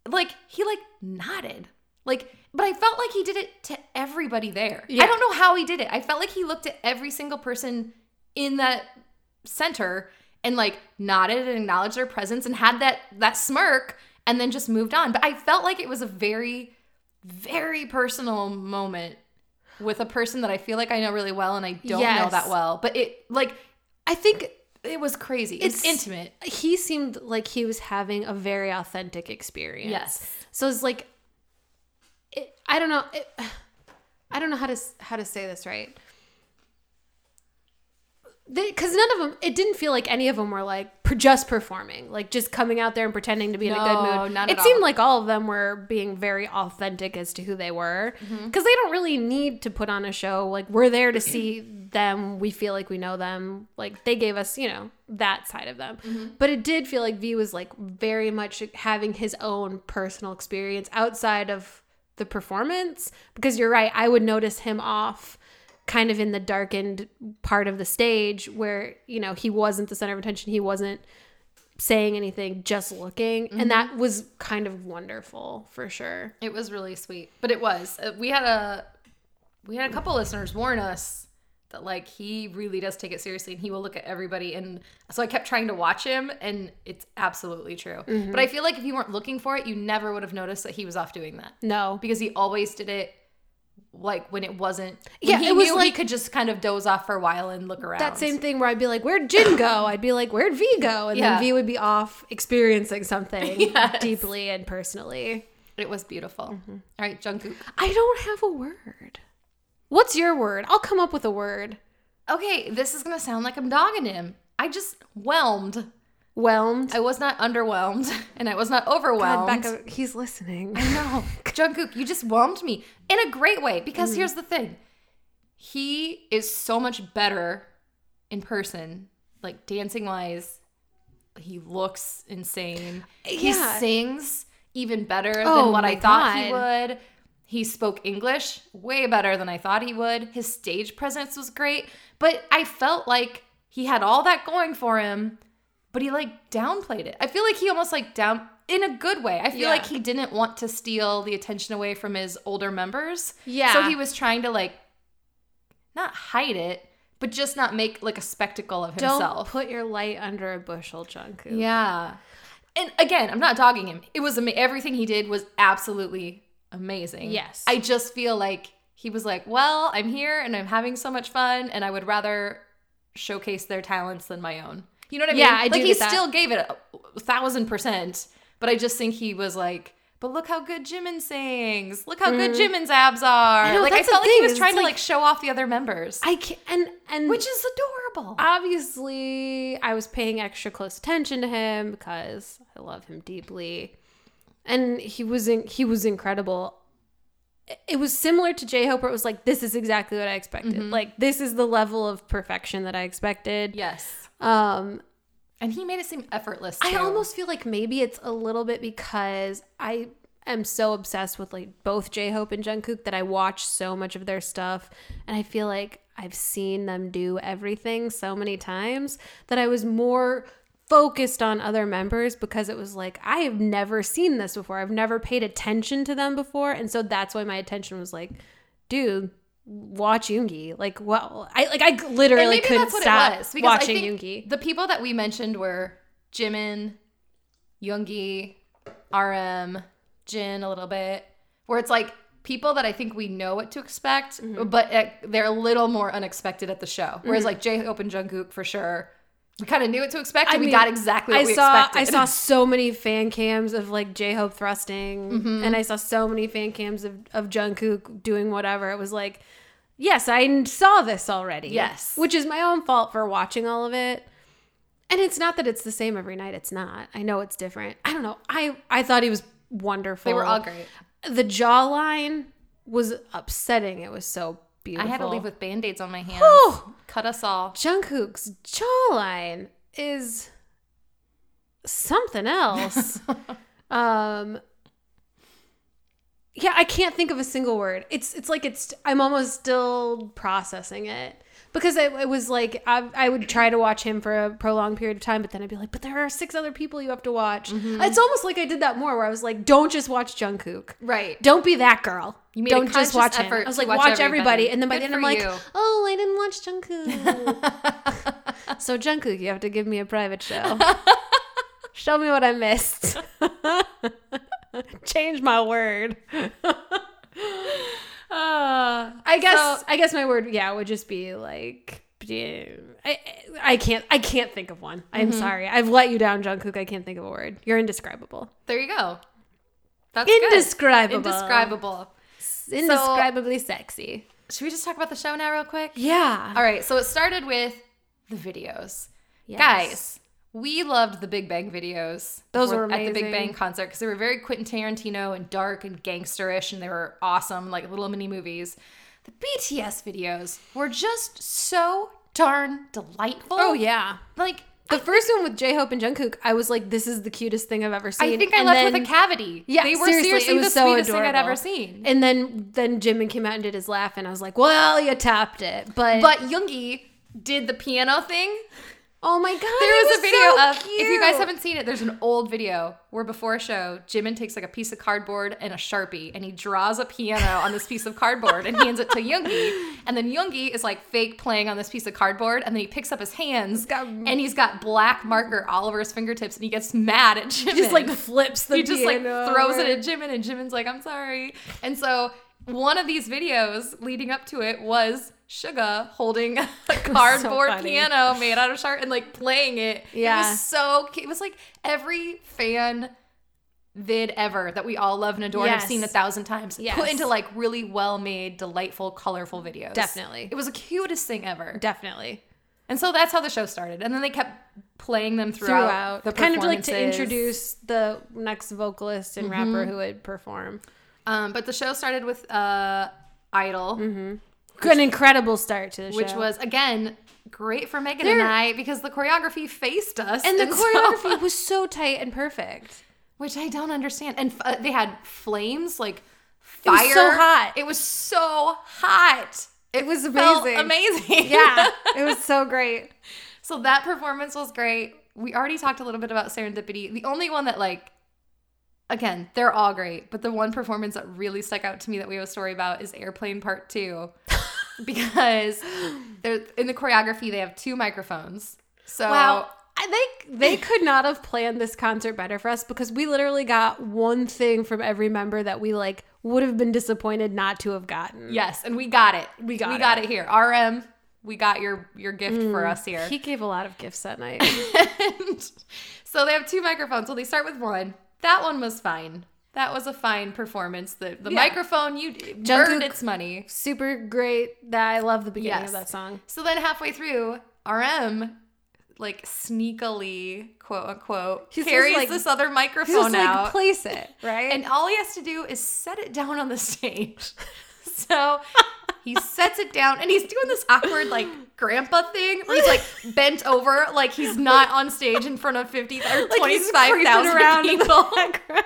like he like nodded. Like but i felt like he did it to everybody there. Yeah. i don't know how he did it. I felt like he looked at every single person in that center and like nodded and acknowledged their presence and had that that smirk and then just moved on. But i felt like it was a very very personal moment with a person that i feel like i know really well and i don't know that well. But it like I think it was crazy. It's, It's- intimate. He seemed like he was having a very authentic experience. yes. So it's like, it, I don't know. It, I don't know how to how to say this right. Because none of them, it didn't feel like any of them were like just performing, like just coming out there and pretending to be in a good mood. not it seemed all. like all of them were being very authentic as to who they were, Mm-hmm. because they don't really need to put on a show. Like we're there to see them. We feel like we know them. Like they gave us, you know, that side of them. Mm-hmm. But it did feel like V was like very much having his own personal experience outside of the performance. Because you're right, I would notice him off kind of in the darkened part of the stage where, you know, he wasn't the center of attention. He wasn't saying anything, just looking. And that was kind of wonderful for sure. It was really sweet, but it was. Uh, We had a we had a couple listeners warn us that like he really does take it seriously and he will look at everybody and so I kept trying to watch him and it's absolutely true. Mm-hmm. But I feel like if you weren't looking for it, you never would have noticed that he was off doing that No. because he always did it like when it wasn't when Yeah, he it was knew he could just kind of doze off for a while and look around. That same thing where I'd be like, "Where'd Jin go?" I'd be like, "Where'd V go?" And Yeah. then V would be off experiencing something Yes. deeply and personally. It was beautiful. Mm-hmm. All right, Jungkook. I don't have a word. What's your word? I'll come up with a word. Okay, this is gonna sound like I'm dogging him. I just whelmed. Whelmed. I was not underwhelmed and I was not overwhelmed. God, Becca, he's listening. No, Jungkook, you just whelmed me in a great way because mm. here's the thing. He is so much better in person, like dancing wise. He looks insane. He sings even better Oh than what I thought he would. He spoke English way better than I thought he would. His stage presence was great, but I felt like he had all that going for him, but he like downplayed it. I feel like he almost like down in a good way. I feel Yeah. like he didn't want to steal the attention away from his older members. Yeah. So he was trying to like not hide it, but just not make like a spectacle of Don't himself. put your light under a bushel, Jungkook. yeah. And again, I'm not dogging him. It was ama- everything he did was absolutely amazing. Yes. I just feel like he was like, "Well, I'm here and I'm having so much fun and I would rather showcase their talents than my own." You know what I mean? Yeah, I like do he get that. still gave it a thousand percent. But I just think he was like, but look how good Jimin sings. Look how good Jimin's abs are. Mm-hmm. like I felt like he was trying to like- like show off the other members, I can and and which is adorable. obviously I was paying extra close attention to him because I love him deeply. And he was in, he was incredible. It- was similar to J Hope where it was like this is exactly what I expected. Mm-hmm. Like this is the level of perfection that I expected. yes. Um And he made it seem effortless. I almost feel like maybe it's a little bit because I am so obsessed with like both J Hope and Jungkook that I watch so much of their stuff and I feel like I've seen them do everything so many times that I was more focused on other members because it was like I have never seen this before. I've never paid attention to them before and so that's why my attention was like dude watch Yoongi like well I like I literally couldn't stop was watching Yoongi. the people that we mentioned were Jimin, Yoongi, RM, Jin a little bit, where it's like people that I think we know what to expect, Mm-hmm. but uh, they're a little more unexpected at the show. Whereas like J Hope and Jungkook for sure, we kind of knew what to expect, and we got exactly what I we saw expected. I saw so many fan cams of like J Hope thrusting, Mm-hmm. and I saw so many fan cams of of Jungkook doing whatever. It was like, yes, I saw this already. Yes. which is my own fault for watching all of it. And it's not that it's the same every night. It's not. I know it's different. I don't know. I I thought he was wonderful. they were all great. The jawline was upsetting. It was so I had to leave with band aids on my hands. Whew. Cut us all. Jungkook's jawline is something else. um Yeah, I can't think of a single word. It's it's like it's I'm almost still processing it. Because it, it was like I, I would try to watch him for a prolonged period of time, but then I'd be like, "But there are six other people you have to watch." Mm-hmm. It's almost like I did that more, where I was like, "Don't just watch Jungkook, Right. don't be that girl. You made Don't just watch him. I was like, watch watch, everybody. everybody. and then by Good the end, I'm for like, you. oh, I didn't watch Jungkook. so Jungkook, you have to give me a private show. Show me what I missed. Change my word. Uh, I guess. So- I guess my word, yeah, would just be like. I, I can't. I can't think of one. I'm Mm-hmm. sorry. I've let you down, Jungkook. I can't think of a word. You're indescribable. there you go. That's good. Indescribable. Indescribable. Indescribably sexy. Should we just talk about the show now, real quick? Yeah. All right. So it started with the videos. Yes. Guys, we loved the Big Bang videos. Those were at the Big. Bang concert because they were very Quentin Tarantino and dark and gangsterish, and they were awesome, like little mini movies. The BTS videos were just so darn delightful. Oh yeah. like The first one with J Hope and Jungkook, I was like, "This is the cutest thing I've ever seen." I think I And left then- with a cavity. Yeah, they were seriously, seriously, the so sweetest thing I'd ever seen. And then then Jimin came out and did his laugh, and I was like, "Well, you tapped it." But But Yoongi did the piano thing. Oh my god, There it was, a video so of if you guys haven't seen it, there's an old video where before a show, Jimin takes like a piece of cardboard and a sharpie and he draws a piano on this piece of cardboard and hands it to Yoongi. And then Yoongi is like fake playing on this piece of cardboard and then he picks up his hands got- and he's got black marker all over his fingertips and he gets mad at Jimin. He just like flips the he just like piano throws it at Jimin and Jimin's like, I'm sorry. And so one of these videos leading up to it was Suga holding a cardboard funny. piano made out of sharp and like playing it. It Yeah. was so cute. It was like every fan vid ever that we all love and adore and have seen a thousand times Yes. put into like really well made, delightful, colorful videos. Definitely. It was the cutest thing ever. Definitely And so that's how the show started. And then they kept playing them throughout, throughout, the kind of like to introduce the next vocalist and rapper who would perform. Um, but the show started with uh, Idol, An incredible start to the show. which was again great for Megan There- and I because the choreography faced us, and the so- choreography was so tight and perfect. which I don't understand. And uh, they had flames like It was fire. so hot. It was so hot. It was Felt amazing. amazing. Yeah, it was so great. so that performance was great. We already talked a little bit about Serendipity. The only one that like. Again, they're all great, but the one performance that really stuck out to me that we have a story about is Airplane Part 2. because they're in the choreography they have two microphones. So Wow. I think they could not have planned this concert better for us because we literally got one thing from every member that we like would have been disappointed not to have gotten. yes, and we got it. We got we it. got it here. RM, we got your your gift for mm. us here. He gave a lot of gifts that night. And So they have two microphones. So they start with one. That one was fine. That was a fine performance. The the Yeah. microphone you earned Jungkook- its money. Super great. That I love the beginning Yes. of that song. So then halfway through, RM like sneakily, quote unquote, He's carries like- this other microphone just like out. place it right. and all he has to do is set it down on the stage. so he sets it down and he's doing this awkward like grandpa thing where he's like bent over like he's not on stage in front of 50 or Like he's 25,000 creeping around in the people.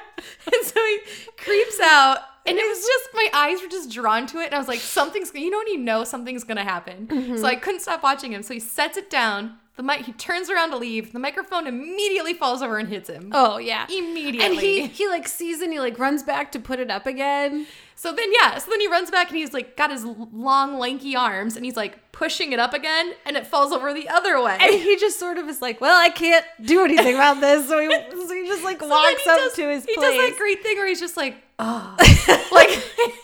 and so he creeps out and it was just my eyes were just drawn to it and I was like something's you know when you know something's going to happen. Mm-hmm. So I couldn't stop watching him. So he sets it down. The mic he turns around to leave. The microphone immediately falls over and hits him. oh yeah. Immediately. And he he like sees and he like runs back to put it up again. So then, yeah, so then he runs back and he's like got his long, lanky arms and he's like pushing it up again and it falls over the other way. And he just sort of is like, well, I can't do anything about this. So he, so he just like So walks up does- to his He place. does that great thing where he's just like, oh. like,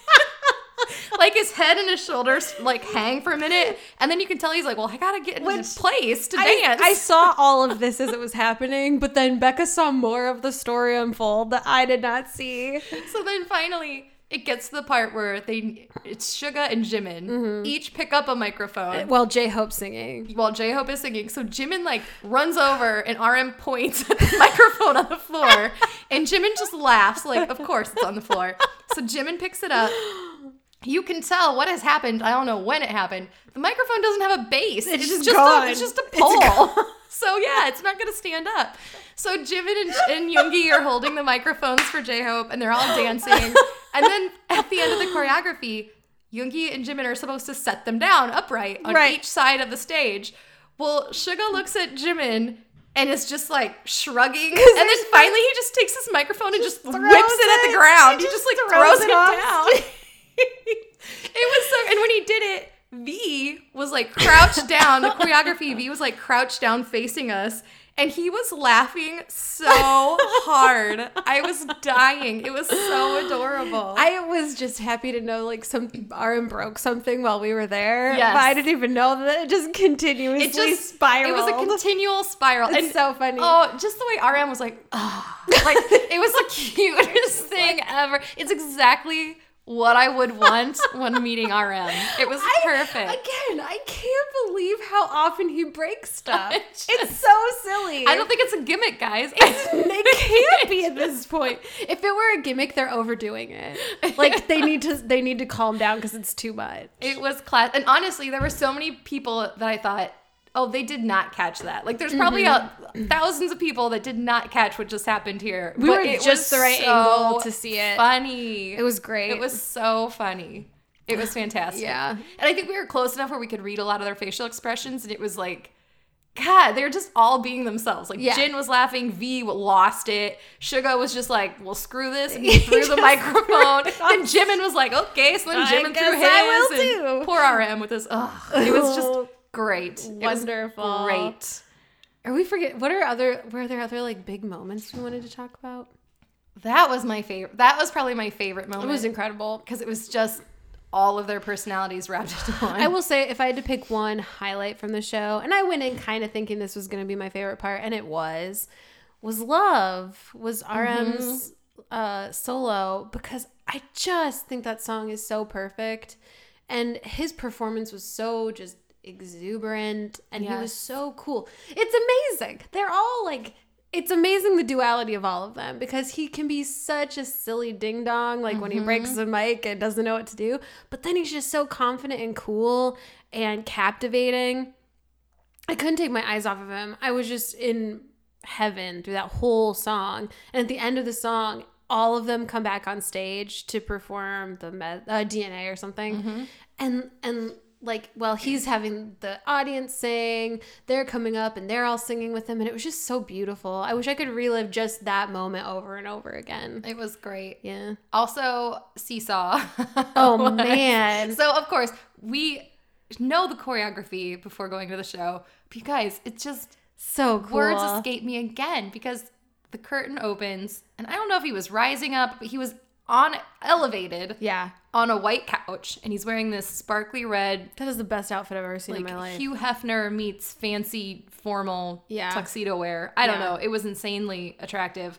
like his head and his shoulders like hang for a minute. And then you can tell he's like, well, I gotta get Which place to I, dance. I saw all of this as it was happening, but then Becca saw more of the story unfold that I did not see. so then finally, it gets to the part where they it's Suga and Jimin Mm-hmm. each pick up a microphone. Well, J Hope singing. while J Hope is singing. So Jimin like runs over and RM points at the microphone on the floor, and Jimin just laughs like, "Of course it's on the floor." So Jimin picks it up. You can tell what has happened. I don't know when it happened. The microphone doesn't have a base. It's just a, gone. it's just a pole. so yeah, it's not gonna stand up. So Jimin and, and Yoongi are holding the microphones for J Hope, and they're all dancing. And then at the end of the choreography, Yoongi and Jimin are supposed to set them down upright on Right. each side of the stage. Well, Suga looks at Jimin and is just like shrugging. And then finally he just takes his microphone and just, throws whips it at the ground. He He just, just like throws throws, it it, down. it was so and when he did it, V was like crouched down. The choreography, V was like crouched down facing us. And he was laughing so hard. I was dying. It was so adorable. I was just happy to know like some RM broke something while we were there. Yes. But I didn't even know that it just continuously it just spiraled. It was a continual spiral. It's and so funny. Oh, just the way RM was like, oh, like it was the cutest thing ever. It's exactly what I would want when meeting RM. It was I- perfect. Again, I can't believe how often he breaks stuff. It's it's so silly. I don't think it's a gimmick, guys. it can't be at this point. If it were a gimmick, they're overdoing it. Like they need to they need to calm down because it's too much. It was class. And honestly, there were so many people that I thought, oh, they did not catch that. Like, there's probably a, mm-hmm. thousands of people that did not catch what just happened here. We but were just the right so angle to see it. Funny. It was great. It was so funny. It was fantastic. Yeah. And I think we were close enough where we could read a lot of their facial expressions, and it was like, God, they were just all being themselves. Like Yeah. Jin was laughing, V lost it. Suga was just like, "Well, screw this," and he threw the microphone. and Jimin was like, "Okay," so then Jimin threw his. I will and too. Poor RM with his. Ugh, it was just great. Wonderful. great. Are we forget what are other were there other like big moments we wanted to talk about? That was my favorite. That was probably my favorite moment. It was incredible. because it was just all of their personalities wrapped into one. I will say if I had to pick one highlight from the show, and I went in kind of thinking this was going to be my favorite part, and it was, was love was RM's uh, solo because I just think that song is so perfect, and his performance was so just exuberant, and he was so cool. It's amazing. They're all like. It's amazing the duality of all of them because he can be such a silly ding dong, like when he breaks the mic and doesn't know what to do. But then he's just so confident and cool and captivating. I couldn't take my eyes off of him. I was just in heaven through that whole song. And at the end of the song, all of them come back on stage to perform the med- uh, DNA or something. And and like, well, he's having the audience sing. They're coming up and they're all singing with him, and it was just so beautiful. I wish I could relive just that moment over and over again. it was great. Yeah. Also, Seesaw. Oh man. So of course we know the choreography before going to the show. But you guys, it's just So cool. words escape me again because the curtain opens and I don't know if he was rising up, but he was on elevated Yeah. on a white couch, and he's wearing this sparkly red, That is the best outfit I've ever seen in my life. Hugh Hefner meets fancy formal Yeah. tuxedo wear. I don't Yeah. know. It was insanely attractive.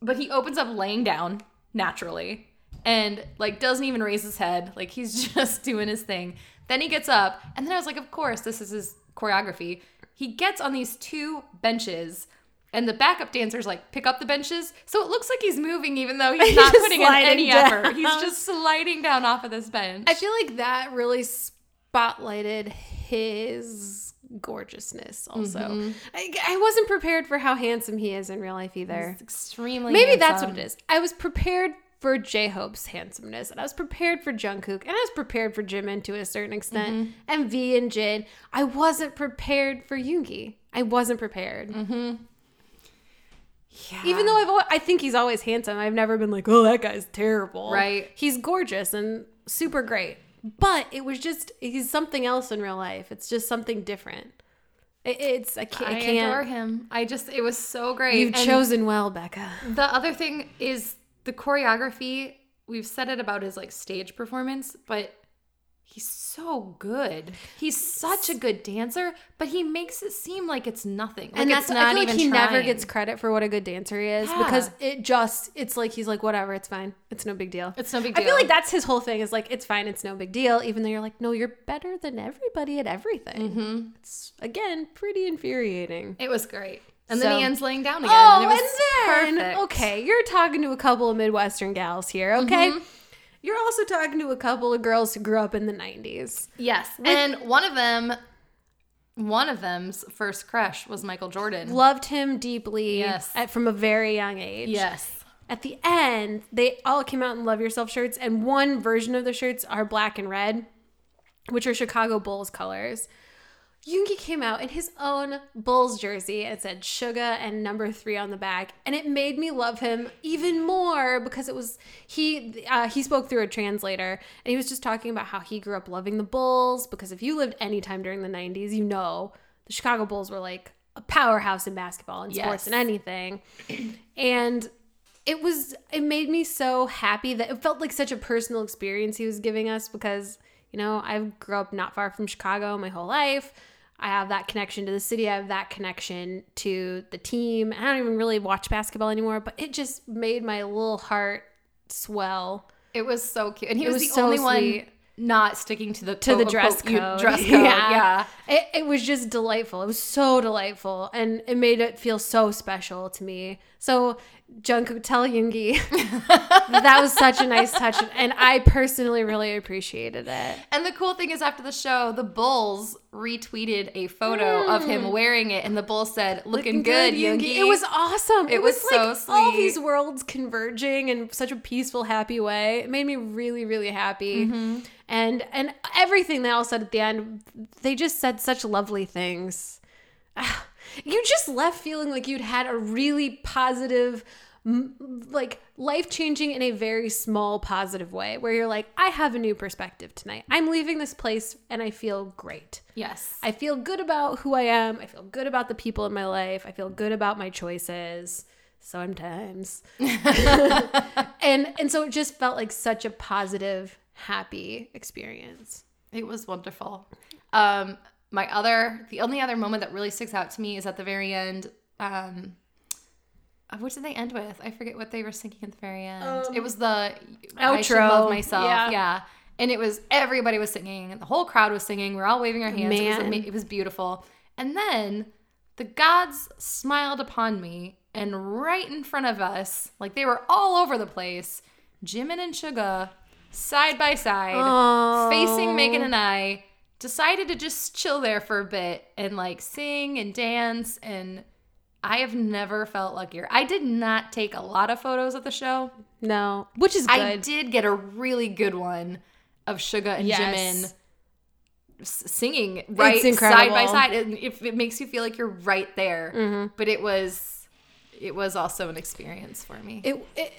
But he opens up laying down naturally and like doesn't even raise his head. Like he's just doing his thing. Then he gets up, and then I was like, of course, this is his choreography. He gets on these two benches. And the backup dancers like pick up the benches, so it looks like he's moving, even though he's not He's putting in any down. effort. He's just sliding down off of this bench. I feel like that really spotlighted his gorgeousness also. Mm-hmm. I, I wasn't prepared for how handsome he is in real life either. It's extremely. Maybe that's what it is. I was prepared for J Hope's handsomeness, and I was prepared for Jungkook, and I was prepared for Jimin to a certain extent, Mm-hmm. and V and Jin. I wasn't prepared for Yoongi. I wasn't prepared. Yeah. Even though I've, al- I think he's always handsome. I've never been like, oh, that guy's terrible. Right. He's gorgeous and super great. But it was just he's something else in real life. It's just something different. It, it's I can't. I, I, can't. adore him. I just it was so great. You've And chosen well, Becca. the other thing is the choreography. We've said it about his like stage performance, but he's so good. He's such a good dancer, but he makes it seem like it's nothing. Like and that's not I feel even like he never gets credit for what a good dancer he is Yeah. because it just it's like he's like whatever, it's fine, it's no big deal. It's no big I feel like that's his whole thing is like it's fine, it's no big deal, even though you're like no, you're better than everybody at everything. Mm-hmm. It's again pretty infuriating. It was great. And So- then he ends laying down again. Oh, and, it was and then perfect. okay, you're talking to a couple of Midwestern gals here, okay? Mm-hmm. You're also talking to a couple of girls who grew up in the '90s. Yes. And one of them one of them's first crush was Michael Jordan. Loved him deeply Yes. at, from a very young age. Yes. At the end, they all came out in Love Yourself shirts, and one version of the shirts are black and red, which are Chicago Bulls colors. Yoongi came out in his own Bulls jersey and it said Suga and number three on the back, and it made me love him even more because it was he. Uh, he spoke through a translator, and he was just talking about how he grew up loving the Bulls because if you lived any time during the '90s, you know the Chicago Bulls were like a powerhouse in basketball and sports Yes. and anything, and it was it made me so happy that it felt like such a personal experience he was giving us because you know I've grew up not far from chicago my whole life. I have that connection to the city. I have that connection to the team. I don't even really watch basketball anymore but it just made my little heart swell. It was so cute. And he was, was the so only one not sticking to the to the dress unquote, code. Dress code. yeah, yeah. It, it was just delightful. It was so delightful. And it made it feel so special to me. So Jungkook tell Yoongi that was such a nice touch and I personally really appreciated it And the cool thing is, after the show, the Bulls retweeted a photo of him wearing it, and the Bulls said, "Looking, good, Yoongi." It was awesome. It, It was, was like so all these worlds converging in such a peaceful, happy way. It made me really, really happy. Mm-hmm. And and everything they all said at the end, they just said such lovely things. You just left feeling like you'd had a really positive like life changing in a very small positive way where you're like I have a new perspective tonight. I'm leaving this place and I feel great. yes. I feel good about who I am. I feel good about the people in my life. I feel good about my choices. Sometimes. and and so it just felt like such a positive, happy experience. It was wonderful. Um, my other, the only other moment that really sticks out to me is at the very end. Um, uh, what did they end with? I forget what they were singing at the very end. it was the I should Outro. love myself. Yeah. Yeah. And it was everybody was singing, and the whole crowd was singing. We're all waving our hands. It was, Man. ama- it was beautiful. And then the gods smiled upon me, and right in front of us, like they were all over the place, Jimin and Suga, side by side, Oh. facing Megan and I, decided to just chill there for a bit and like sing and dance. And I have never felt luckier. I did not take a lot of photos of the show. No, which is good. I did get a really good one of Suga and Yes. Jimin singing right side by side, and if it makes you feel like you're right there. Mm-hmm. But it was, it was also an experience for me. It, it,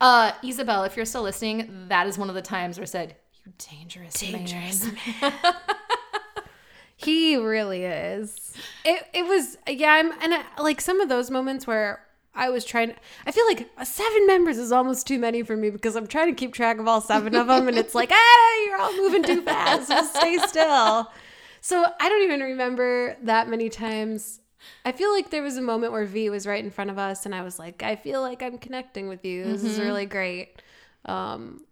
Uh, Isabel, if you're still listening, that is one of the times where I said, "You dangerous, Dangerous man." He really is. It it was yeah. I'm and I, like some of those moments where I was trying. I feel like seven members is almost too many for me because I'm trying to keep track of all seven of them, and it's like, ah, you're all moving too fast. Just stay still. So I don't even remember that many times. I feel like there was a moment where V was right in front of us, and I was like, I feel like I'm connecting with you. This is really great. Um,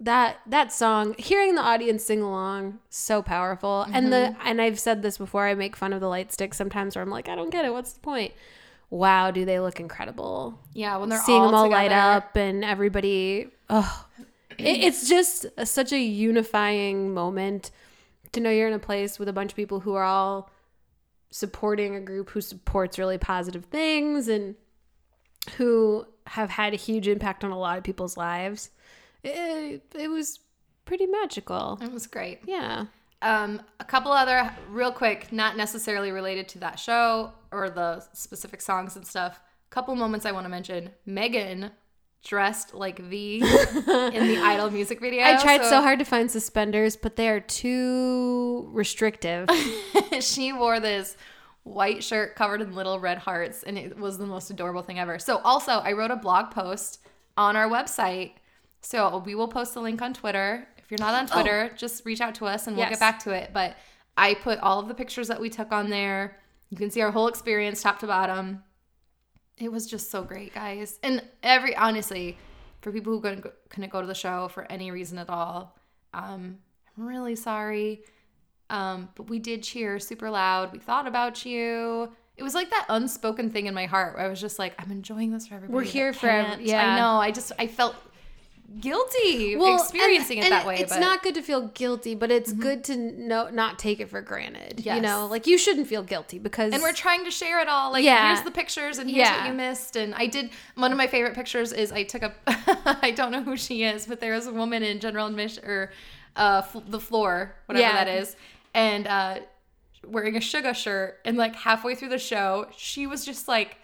that that song, hearing the audience sing along, so powerful. And the mm-hmm. and I've said this before. I make fun of the light stick sometimes, where I'm like, I don't get it. What's the point? Wow, do they look incredible? Yeah, when they're Seeing all them all light up and everybody. Oh, it, it's just a, such a unifying moment to know you're in a place with a bunch of people who are all supporting a group who supports really positive things and who have had a huge impact on a lot of people's lives. It, it was pretty magical. It was great. Yeah. Um, a couple other real quick, not necessarily related to that show or the specific songs and stuff. A Couple moments I want to mention. Megan dressed like V in the Idol music video. I tried so hard to find suspenders, but they are too restrictive. she wore this white shirt covered in little red hearts, and it was the most adorable thing ever. So, also, I wrote a blog post on our website. So, we will post the link on Twitter. If you're not on Twitter, just reach out to us and we'll Yes. get back to it. But I put all of the pictures that we took on there. You can see our whole experience, top to bottom. It was just so great, guys. And every honestly, for people who couldn't go, couldn't go to the show for any reason at all, um, I'm really sorry. Um, but we did cheer super loud. We thought about you. It was like that unspoken thing in my heart where I was just like, I'm enjoying this for everybody. We're here for yeah. I know. I just I felt guilty Well, experiencing and- it that and way. It's but Mm-hmm. not good to feel guilty, but it's good to no not take it for granted. You know, like you shouldn't feel guilty because and we're trying to share it all. Like, Yeah. here's the pictures, and here's Yeah. what you missed. And I did one of my favorite pictures is I took a. I don't know who she is, but there was a woman in general admission or uh, f- the floor, whatever Yeah. that is, and uh, wearing a Suga shirt. And like halfway through the show, she was just like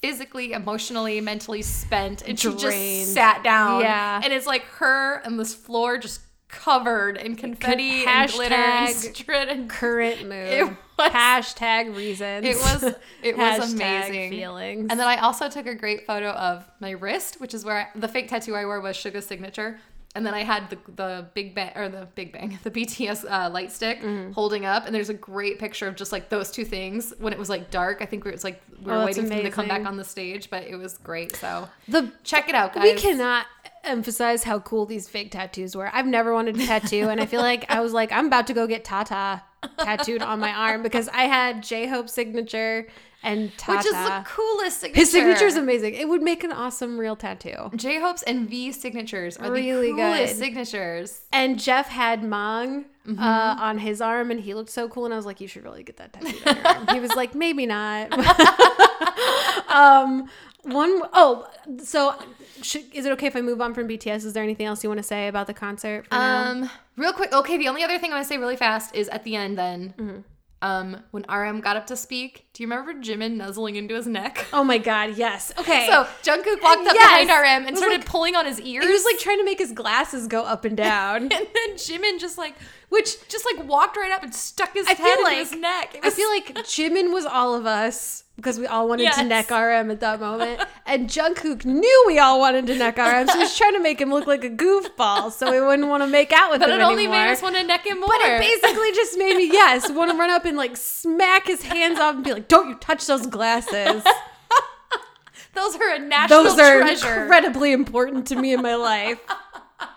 physically, emotionally, mentally spent, and she just sat down. Yeah. and it's like her and this floor just covered in confetti and glitter and hashtag strit current mood. It was- Hashtag reasons. It was it was amazing. feelings. And then I also took a great photo of my wrist, which is where I, the fake tattoo I wore was Suga's signature. And then I had the the Big Bang or the Big Bang, the BTS uh, light stick Mm-hmm. holding up, and there's a great picture of just like those two things when it was like dark. I think it was like we were Oh, waiting for them to come back on the stage, but it was great. So the check it out, guys. we cannot emphasize how cool these fake tattoos were. I've never wanted a tattoo, and I feel like I was like, I'm about to go get Tata tattooed on my arm because I had J Hope's signature and Tata. which is the coolest signature. His signature is amazing. It would make an awesome real tattoo. J Hope's and V signatures are Really the coolest good. signatures. And Jeff had Mang Mm-hmm. uh, on his arm, and he looked so cool. And I was like, "You should really get that tattooed on your arm." He was like, "Maybe not." um, one oh, so should, is it okay if I move on from BTS? Is there anything else you want to say about the concert? For now? Um, real quick. Okay, the only other thing I want to say really fast is at the end. Then, Mm-hmm. Um, when RM got up to speak, do you remember Jimin nuzzling into his neck? Oh my god, yes. Okay. So Jungkook walked up Yes. behind RM and started like- pulling on his ears. he was like trying to make his glasses go up and down. and then Jimin just like, which just like walked right up and stuck his I head feel into like his neck. It I feel like Jimin was all of us because we all wanted to neck RM at that moment, and Jungkook knew we all wanted to neck RM, so he was trying to make him look like a goofball, so we wouldn't want to make out with but him anymore. But it only anymore. made us want to neck him more. but it basically just made me yes want to run up and like smack his hands off and be like, "Don't you touch those glasses? Those are a national Those are treasure. incredibly important to me in my life.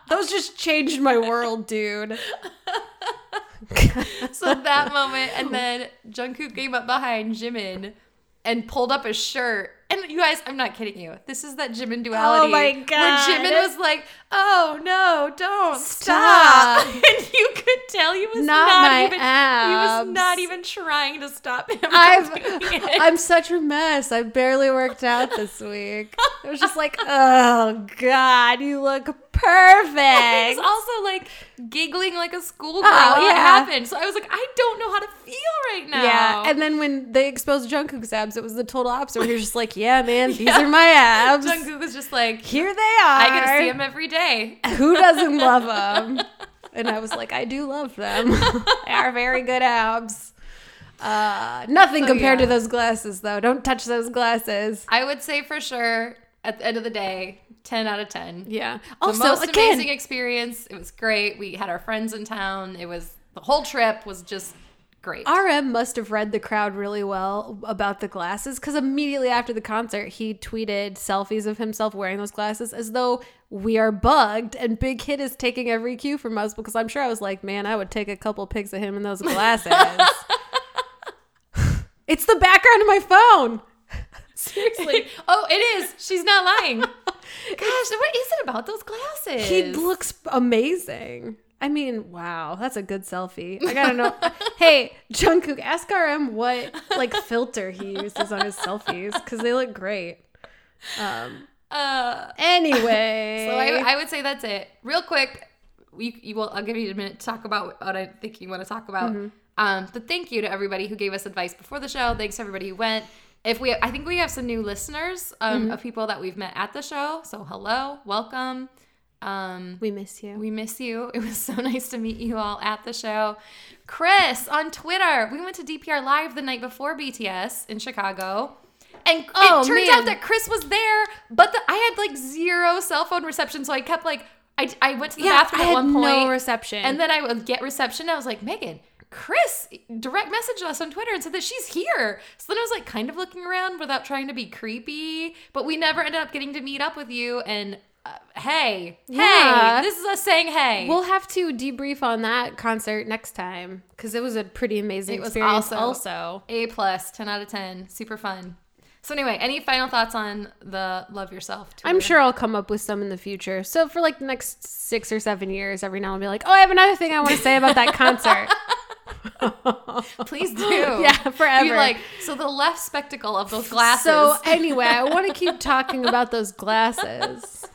Those just changed my world, dude." so that moment, and then Jungkook came up behind Jimin and pulled up his shirt. And you guys, I'm not kidding you. This is that Jimin oh duality. Oh my god! Where. Jimin was like, "Oh no, don't Stop." stop!" and you could tell he was Not not, even. abs. He was not even trying to stop him. It. I'm such a mess. I barely worked out this week. It was just like, oh God, you look perfect. He's also like giggling like a schoolgirl. Oh, yeah. It happened. So I was like, I don't know how to feel right now. Yeah, and then when they exposed Jungkook's abs, it was the total opposite. Where he was just like, "Yeah, man, these are my abs. Jungkook was just like, Here they are. I get to see them every day. Who doesn't love them?" And I was like, "I do love them. they are very good abs." Uh, nothing So, compared to those glasses, though. Don't touch those glasses. I would say for sure at the end of the day, 10 out of 10. Yeah. The Also, most again, amazing experience. It was great. We had our friends in town. It was the whole trip was just great. RM must have read the crowd really well about the glasses because immediately after the concert, he tweeted selfies of himself wearing those glasses as though we are bugged and Big Hit is taking every cue from us because I'm sure I was like, man, I would take a couple pics of him in those glasses. it's the background of my phone. Seriously. oh, it is. She's not lying. Gosh, what is it about those glasses? He looks amazing. I mean, wow, that's a good selfie. I gotta know. hey, Jungkook, ask RM what like filter he uses on his selfies because they look great. Um. uh, Anyway, so I, I would say that's it. Real quick, you, you will. I'll give you a minute to talk about what I think you want to talk about. Mm-hmm. Um, but thank you to everybody who gave us advice before the show. Thanks to everybody who went. If we, I think we have some new listeners um, Mm-hmm. of people that we've met at the show. So hello, welcome. Um, we miss you. we miss you. It was so nice to meet you all at the show. Chris on Twitter. We went to DPR Live the night before BTS in Chicago. And Oh, it turns man. out that Chris was there, but the, I had like zero cell phone reception. So I kept like, I, I went to the yeah, bathroom I at had one point. no reception. and then I would get reception. I was like, Megan, Chris direct messaged us on Twitter and said that she's here. So then I was like kind of looking around without trying to be creepy, but we never ended up getting to meet up with you. And uh, hey, Yeah. hey, this is us saying hey. we'll have to debrief on that concert next time because it was a pretty amazing It was experience. also- also, A plus, 10 out of 10. Super fun. So anyway, any final thoughts on the love yourself? I'm sure I'll come up with some in the future. So for like the next six or seven years, every now and then I'll be like, oh, I have another thing I want to say about that concert. Please do. yeah, forever. Like, so the left spectacle of those glasses. So anyway, I want to keep talking about those glasses.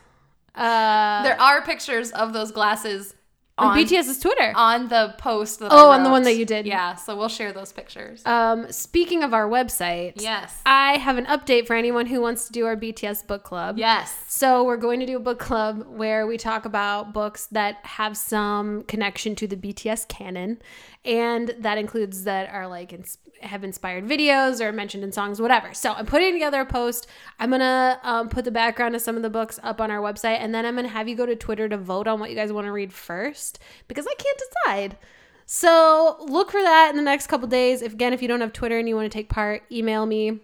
Uh, there are pictures of those glasses on on, BTS's Twitter. on the post. That Oh, on the one that you did. Yeah, so we'll share those pictures. Um, speaking of our website, yes. I have an update for anyone who wants to do our BTS book club. Yes. So we're going to do a book club where we talk about books that have some connection to the BTS canon, and that includes that are like ins- have inspired videos or mentioned in songs, whatever. So I'm putting together a post. I'm gonna um, put the background of some of the books up on our website, and then I'm gonna have you go to Twitter to vote on what you guys want to read first because I can't decide. So look for that in the next couple days. If again, if you don't have Twitter and you want to take part, email me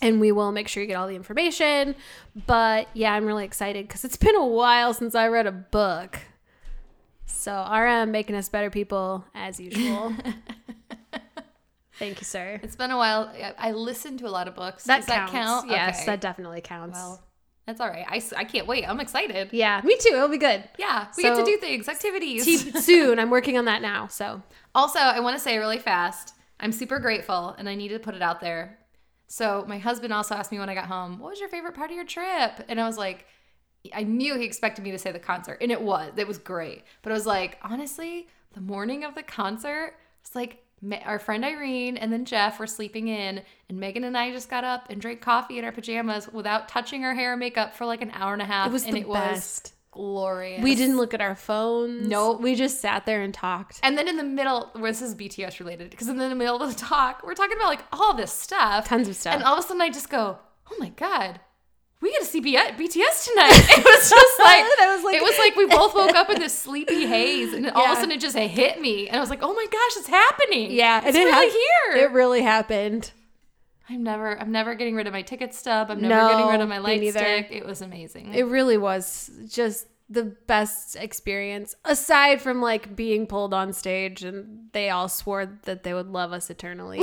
and we will make sure you get all the information. But yeah, I'm really excited because it's been a while since I read a book. So RM making us better people as usual. Thank you, sir. It's been a while. I- listened to a lot of books. That Does counts. that count? Yes, Okay. that definitely counts. Well, that's all right. I, I can't wait. I'm excited. yeah, me too. It'll be good. Yeah, we get to do things, activities. Te- soon. I'm working on that now. So Also, I want to say really fast, I'm super grateful and I need to put it out there. So, my husband also asked me when I got home, What was your favorite part of your trip? And I was like, I knew he expected me to say the concert, and it was. It was great. But I was like, honestly, the morning of the concert, it's like our friend Irene and then Jeff were sleeping in, and Megan and I just got up and drank coffee in our pajamas without touching our hair and makeup for like an hour and a half. it was and the it best. was glorious. we didn't look at our phones. Nope. we just sat there and talked. And then in the middle, where this is BTS related, because in the middle of the talk, we're talking about like all this stuff. Tons of stuff. And all of a sudden I just go, oh my God, we get to see B- BTS tonight. It was just like, was like- it was like we both woke up in this sleepy haze and all of a sudden it just hit me. And I was like, oh my gosh, it's happening. yeah, it's it really hap- here. It really happened. I'm never, I'm never getting rid of my ticket stub. I'm never No, getting rid of my light stick. It was amazing. It really was just the best experience aside from like being pulled on stage and they all swore that they would love us eternally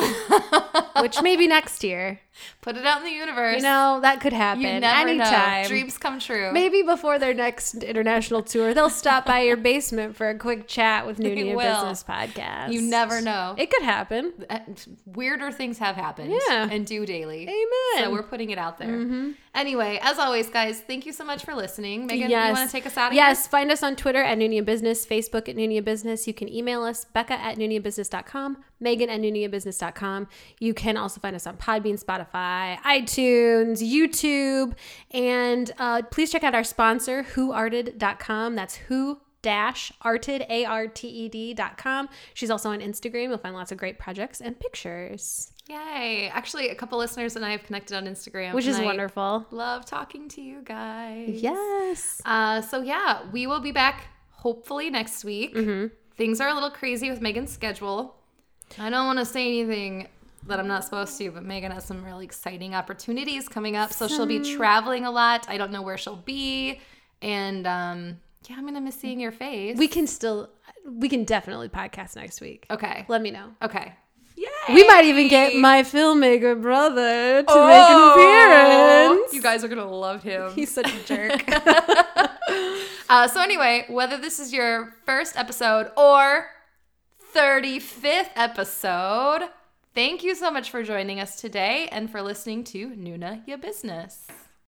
which maybe next year Put it out in the universe. you know that could happen you never anytime know. Dreams come true. maybe before their next international tour they'll stop by your basement for a quick chat with Noonie. Business podcast You never know. it could happen Uh, weirder things have happened Yeah. and do daily. Amen. So we're putting it out there. Anyway, as always, guys, thank you so much for listening. Megan, yes. you want to take us out of Yes, find us on Twitter at Noonia Business, Facebook at Noonia Business. You can email us, Becca at NooniaBusiness.com, Megan at NooniaBusiness.com. You can also find us on Podbean, Spotify, iTunes, YouTube, and uh, please check out our sponsor, WhoArted.com. That's who dash arted a r t e d dot com. She's also on Instagram. You'll find lots of great projects and pictures, Yay. Actually, a couple listeners and I have connected on Instagram. which is I wonderful. Love talking to you guys. Yes. Uh, so yeah, we will be back hopefully next week. Mm-hmm. Things are a little crazy with Megan's schedule. I don't want to say anything that I'm not supposed to, but Megan has some really exciting opportunities coming up. So she'll be traveling a lot. I don't know where she'll be, and um, yeah, I'm gonna miss seeing your face. We can still, we can definitely podcast next week. okay. Let me know. Okay. Yay! We might even get my filmmaker brother to Oh, make an appearance. You guys are gonna love him. He's such a jerk. Uh, so anyway, whether this is your first episode or 35th episode, thank you so much for joining us today and for listening to Noona Ya Business.